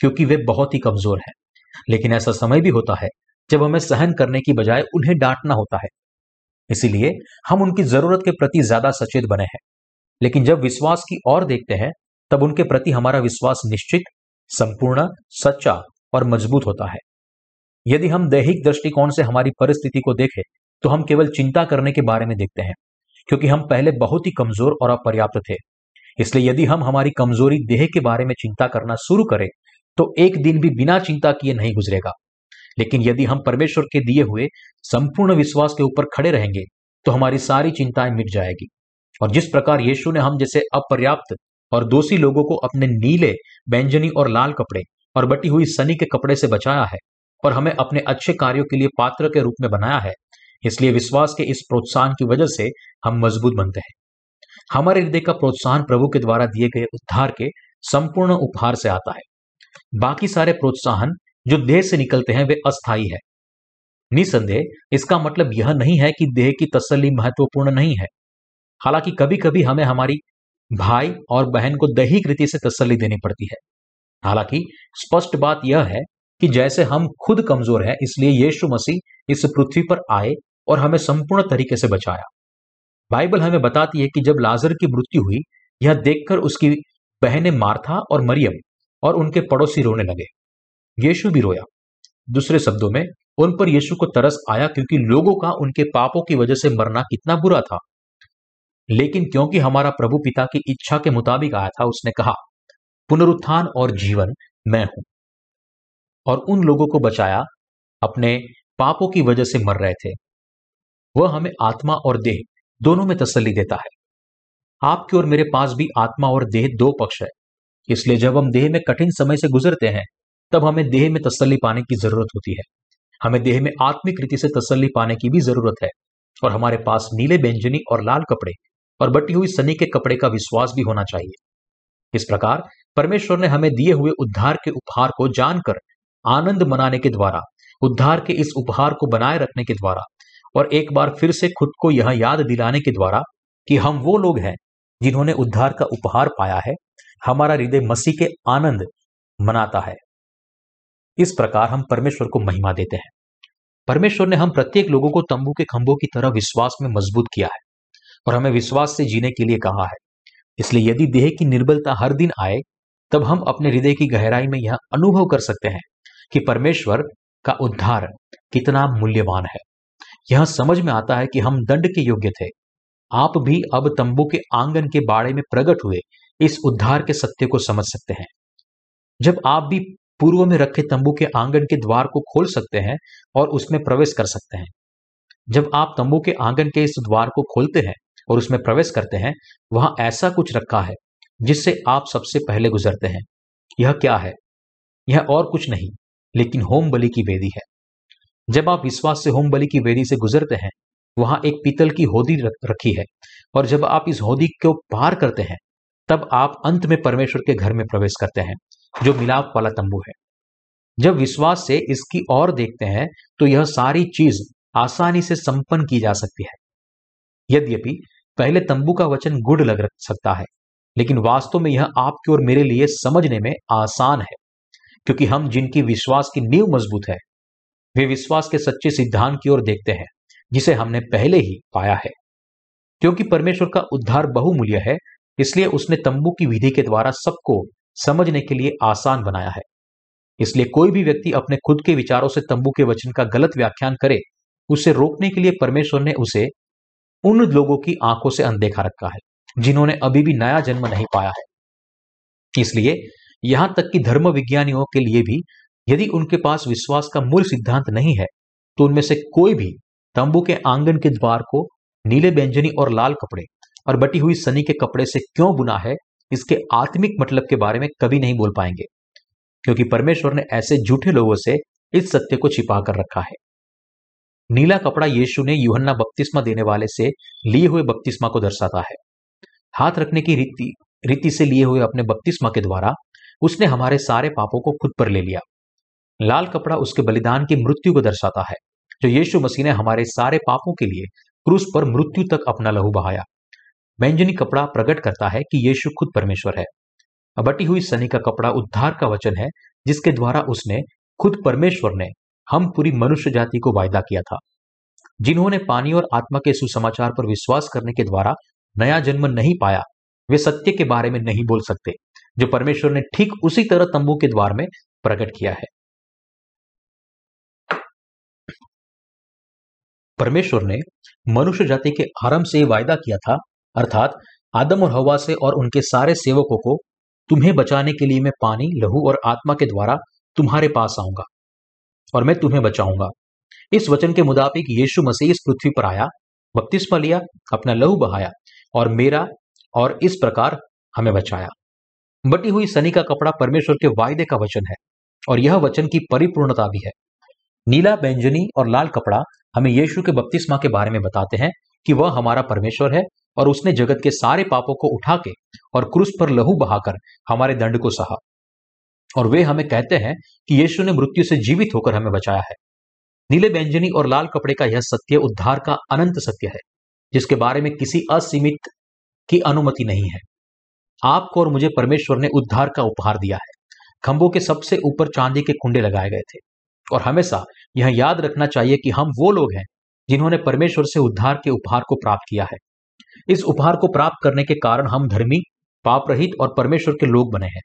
क्योंकि वे बहुत ही कमज़ोर हैं। लेकिन ऐसा समय भी होता है, जब हमें सहन करने की बजाय उन्हें डांटना होता है। इसीलिए हम उनकी ज़रूरत के प्रति ज़्यादा सचेत बने हैं। लेकिन जब विश्वास की ओर देखते हैं, तब उनके प्रति हमारा विश्वास निश्चित, संपूर्ण, सच्चा और मज़बूत होता है। यदि हम दैहिक दृष्टिकोण से हमारी परिस्थिति को देखें तो हम केवल चिंता करने के बारे में देखते हैं, क्योंकि हम पहले बहुत ही कमज़ोर और अपर्याप्त थे। इसलिए यदि हम हमारी कमज़ोरी देह के बारे में चिंता करना शुरू करें तो एक दिन भी बिना चिंता किए नहीं गुजरेगा। लेकिन यदि हम परमेश्वर के दिए हुए संपूर्ण विश्वास के ऊपर खड़े रहेंगे तो हमारी सारी चिंताएँ मिट जाएगी। और जिस प्रकार यीशु ने हम जैसे अपर्याप्त और दोषी लोगों को अपने नीले, बैंजनी और लाल कपड़े और बटी हुई सनी के कपड़े से बचाया है और हमें अपने अच्छे कार्यों के लिए पात्र के रूप में बनाया है, इसलिए विश्वास के इस प्रोत्साहन की वजह से हम मज़बूत बनते हैं। हमारे हृदय का प्रोत्साहन प्रभु के द्वारा दिए गए उद्धार के संपूर्ण उपहार से आता है। बाकी सारे प्रोत्साहन जो देह से निकलते हैं, वे अस्थायी है। निसंदेह, इसका मतलब यह नहीं है कि देह की तसल्ली महत्वपूर्ण नहीं है। हालाँकि कभी कभी हमें हमारी भाई और बहन को दैहिक रीति से तसल्ली देनी पड़ती है। हालाँकि स्पष्ट बात यह है कि जैसे हम खुद कमज़ोर हैं, इसलिए यीशु मसीह इस पृथ्वी पर आए और हमें संपूर्ण तरीके से बचाया। बाइबल हमें बताती है कि जब लाजर की मृत्यु हुई, यह देखकर उसकी बहनें मार्था और मरियम और उनके पड़ोसी रोने लगे। यीशु भी रोया। दूसरे शब्दों में, उन पर यीशु को तरस आया क्योंकि लोगों का उनके पापों की वजह से मरना कितना बुरा था। लेकिन क्योंकि हमारा प्रभु पिता की इच्छा के मुताबिक आया था, उसने कहा, पुनरुत्थान और जीवन मैं हूँ। और उन लोगों को बचाया, अपने पापों की वजह से मर रहे थे। वह हमें आत्मा और देह दोनों में तसल्ली देता है। आपके और मेरे पास भी आत्मा और देह दो पक्ष है। इसलिए जब हम देह में कठिन समय से गुजरते हैं, तब हमें देह में तसल्ली पाने की ज़रूरत होती है। हमें देह में आत्मिक रीति से तसल्ली पाने की भी ज़रूरत है और हमारे पास नीले व्यंजनी और लाल कपड़े और बटी हुई सनी के कपड़े का विश्वास भी होना चाहिए। इस प्रकार परमेश्वर ने हमें दिए हुए उद्धार के उपहार को जानकर, आनंद मनाने के द्वारा, उद्धार के इस उपहार को बनाए रखने के द्वारा और एक बार फिर से खुद को यह याद दिलाने के द्वारा कि हम वो लोग हैं जिन्होंने उद्धार का उपहार पाया है हमारा हृदय मसीह के आनंद मनाता है। इस प्रकार हम परमेश्वर को महिमा देते हैं। परमेश्वर ने हम प्रत्येक लोगों को तंबू के खंभों की तरह विश्वास में मज़बूत किया है और हमें विश्वास से जीने के लिए कहा है। इसलिए यदि देह की निर्बलता हर दिन आए, तब हम अपने हृदय की गहराई में यह अनुभव कर सकते हैं कि परमेश्वर का उद्धार कितना मूल्यवान है। यह समझ में आता है कि हम दंड के योग्य थे। आप भी अब तंबू के आँगन के बाड़े में प्रकट हुए इस उद्धार के सत्य को समझ सकते हैं। जब आप भी पूर्व में रखे तंबू के आँगन के द्वार को खोल सकते हैं और उसमें प्रवेश कर सकते हैं। जब आप तंबू के आँगन के इस द्वार को खोलते हैं और उसमें प्रवेश करते हैं, वहाँ ऐसा कुछ रखा है जिससे आप सबसे पहले गुजरते हैं। यह क्या है? यह और कुछ नहीं, लेकिन होम बलि की वेदी है। जब आप विश्वास से होम बलि की वेदी से गुजरते हैं, वहाँ एक पीतल की होदी रखी है और जब आप इस होदी को पार करते हैं तब आप अंत में परमेश्वर के घर में प्रवेश करते हैं, जो मिलाप वाला तंबू है। जब विश्वास से इसकी ओर देखते हैं तो यह सारी चीज़ आसानी से संपन्न की जा सकती है। यद्यपि, पहले तंबू का वचन गुड़ लग सकता है, लेकिन वास्तव में यह आपके और मेरे लिए समझने में आसान है, क्योंकि हम जिनकी विश्वास की नींव मज़बूत है, वे विश्वास के सच्चे सिद्धांत की ओर देखते हैं, जिसे हमने पहले ही पाया है। क्योंकि परमेश्वर का उद्धार बहुमूल्य है इसलिए उसने तंबू की विधि के द्वारा सबको समझने के लिए आसान बनाया है। इसलिए कोई भी व्यक्ति अपने खुद के विचारों से तंबू के वचन का गलत व्याख्यान करे, उसे रोकने के लिए परमेश्वर ने उसे उन लोगों की आँखों से अनदेखा रखा है, जिन्होंने अभी भी नया जन्म नहीं पाया है। इसलिए यहाँ तक कि धर्म विज्ञानियों के लिए भी यदि उनके पास विश्वास का मूल सिद्धांत नहीं है तो उनमें से कोई भी तंबू के आँगन के द्वार को नीले व्यंजनी और लाल कपड़े और बटी हुई सनी के कपड़े से क्यों बुना है, इसके आत्मिक मतलब के बारे में कभी नहीं बोल पाएँगे। क्योंकि परमेश्वर ने ऐसे झूठे लोगों से इस सत्य को छिपा कर रखा है। नीला कपड़ा यीशु ने यूहन्ना बपतिस्मा देने वाले से लिए हुए बपतिस्मा को दर्शाता है। हाथ रखने की रीति रीति से लिए हुए अपने बपतिस्मा के द्वारा उसने हमारे सारे पापों को खुद पर ले लिया। लाल कपड़ा उसके बलिदान की मृत्यु को दर्शाता है, जो यीशु मसीह ने हमारे सारे पापों के लिए क्रूस पर मृत्यु तक अपना लहू बहाया। बैंजनी कपड़ा प्रकट करता है कि यीशु खुद परमेश्वर है। बटी हुई सनी का कपड़ा उद्धार का वचन है, जिसके द्वारा उसने खुद परमेश्वर ने हम पूरी मनुष्य जाति को वायदा किया था। जिन्होंने पानी और आत्मा के सुसमाचार पर विश्वास करने के द्वारा नया जन्म नहीं पाया, वे सत्य के बारे में नहीं बोल सकते, जो परमेश्वर ने ठीक उसी तरह तंबू के द्वार में प्रकट किया है। परमेश्वर ने मनुष्य जाति के आरंभ से वायदा किया था अर्थात आदम और हवा से और उनके सारे सेवकों को, तुम्हें बचाने के लिए मैं पानी, लहू और आत्मा के द्वारा तुम्हारे पास आऊँगा और मैं तुम्हें बचाऊँगा। इस वचन के मुताबिक यीशु मसीह इस पृथ्वी पर आया, बपतिस्मा लिया, अपना लहू बहाया और मेरा और इस प्रकार हमें बचाया। बटी हुई सनी का कपड़ा परमेश्वर के वायदे का वचन है और यह वचन की परिपूर्णता भी है। नीला बैंजनी और लाल कपड़ा हमें यीशु के बपतिस्मा के बारे में बताते हैं कि वह हमारा परमेश्वर है और उसने जगत के सारे पापों को उठा के और क्रूस पर लहू बहाकर हमारे दंड को सहा। और वे हमें कहते हैं कि यीशु ने मृत्यु से जीवित होकर हमें बचाया है। नीले व्यंजनी और लाल कपड़े का यह सत्य, उद्धार का अनंत सत्य है, जिसके बारे में किसी असीमित की अनुमति नहीं है। आपको और मुझे परमेश्वर ने उद्धार का उपहार दिया है। खंभों के सबसे ऊपर चांदी के कुंडे लगाए गए थे। और हमेशा यह याद रखना चाहिए कि हम वो लोग हैं जिन्होंने परमेश्वर से उद्धार के उपहार को प्राप्त किया है। इस उपहार को प्राप्त करने के कारण हम धर्मी पाप रहित और परमेश्वर के लोग बने हैं।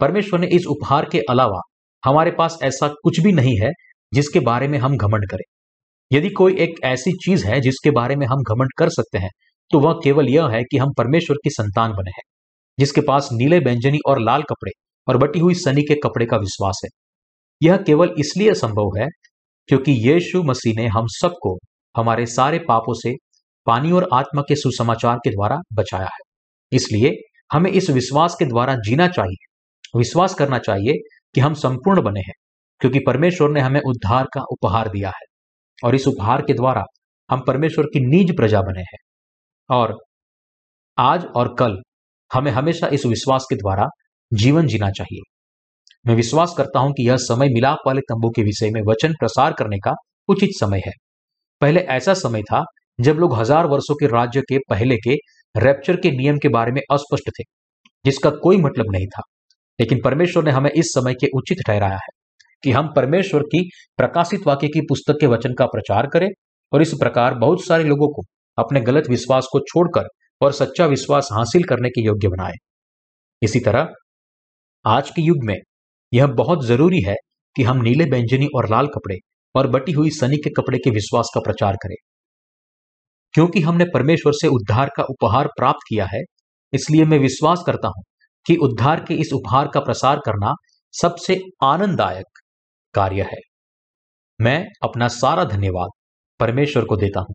परमेश्वर ने इस उपहार के अलावा हमारे पास ऐसा कुछ भी नहीं है जिसके बारे में हम घमंड करें। यदि कोई एक ऐसी चीज़ है जिसके बारे में हम घमंड कर सकते हैं तो वह केवल यह है कि हम परमेश्वर की संतान बने हैं, जिसके पास नीले व्यंजनी और लाल कपड़े और बटी हुई सनी के कपड़े का विश्वास है। यह केवल इसलिए संभव है क्योंकि यीशु मसीह ने हम सबको हमारे सारे पापों से पानी और आत्मा के सुसमाचार के द्वारा बचाया है। इसलिए हमें इस विश्वास के द्वारा जीना चाहिए। विश्वास करना चाहिए कि हम संपूर्ण बने हैं, क्योंकि परमेश्वर ने हमें उद्धार का उपहार दिया है और इस उपहार के द्वारा हम परमेश्वर की निज प्रजा बने हैं। और आज और कल हमें हमेशा इस विश्वास के द्वारा जीवन जीना चाहिए। मैं विश्वास करता हूँ कि यह समय मिलाप वाले तंबू के विषय में वचन प्रसार करने का उचित समय है। पहले ऐसा समय था जब लोग हज़ार वर्षों के राज्य के पहले के रैप्चर के नियम के बारे में अस्पष्ट थे, जिसका कोई मतलब नहीं था। लेकिन परमेश्वर ने हमें इस समय के उचित ठहराया है कि हम परमेश्वर की प्रकाशित वाक्य की पुस्तक के वचन का प्रचार करें और इस प्रकार बहुत सारे लोगों को अपने गलत विश्वास को छोड़कर और सच्चा विश्वास हासिल करने के योग्य बनाए। इसी तरह, आज के युग में यह बहुत ज़रूरी है कि हम नीले व्यंजनी और लाल कपड़े और बटी हुई सनी के कपड़े के विश्वास का प्रचार करें। क्योंकि हमने परमेश्वर से उद्धार का उपहार प्राप्त किया है, इसलिए मैं विश्वास करता हूँ कि उद्धार के इस उपहार का प्रसार करना सबसे आनंददायक कार्य है। मैं अपना सारा धन्यवाद परमेश्वर को देता हूँ।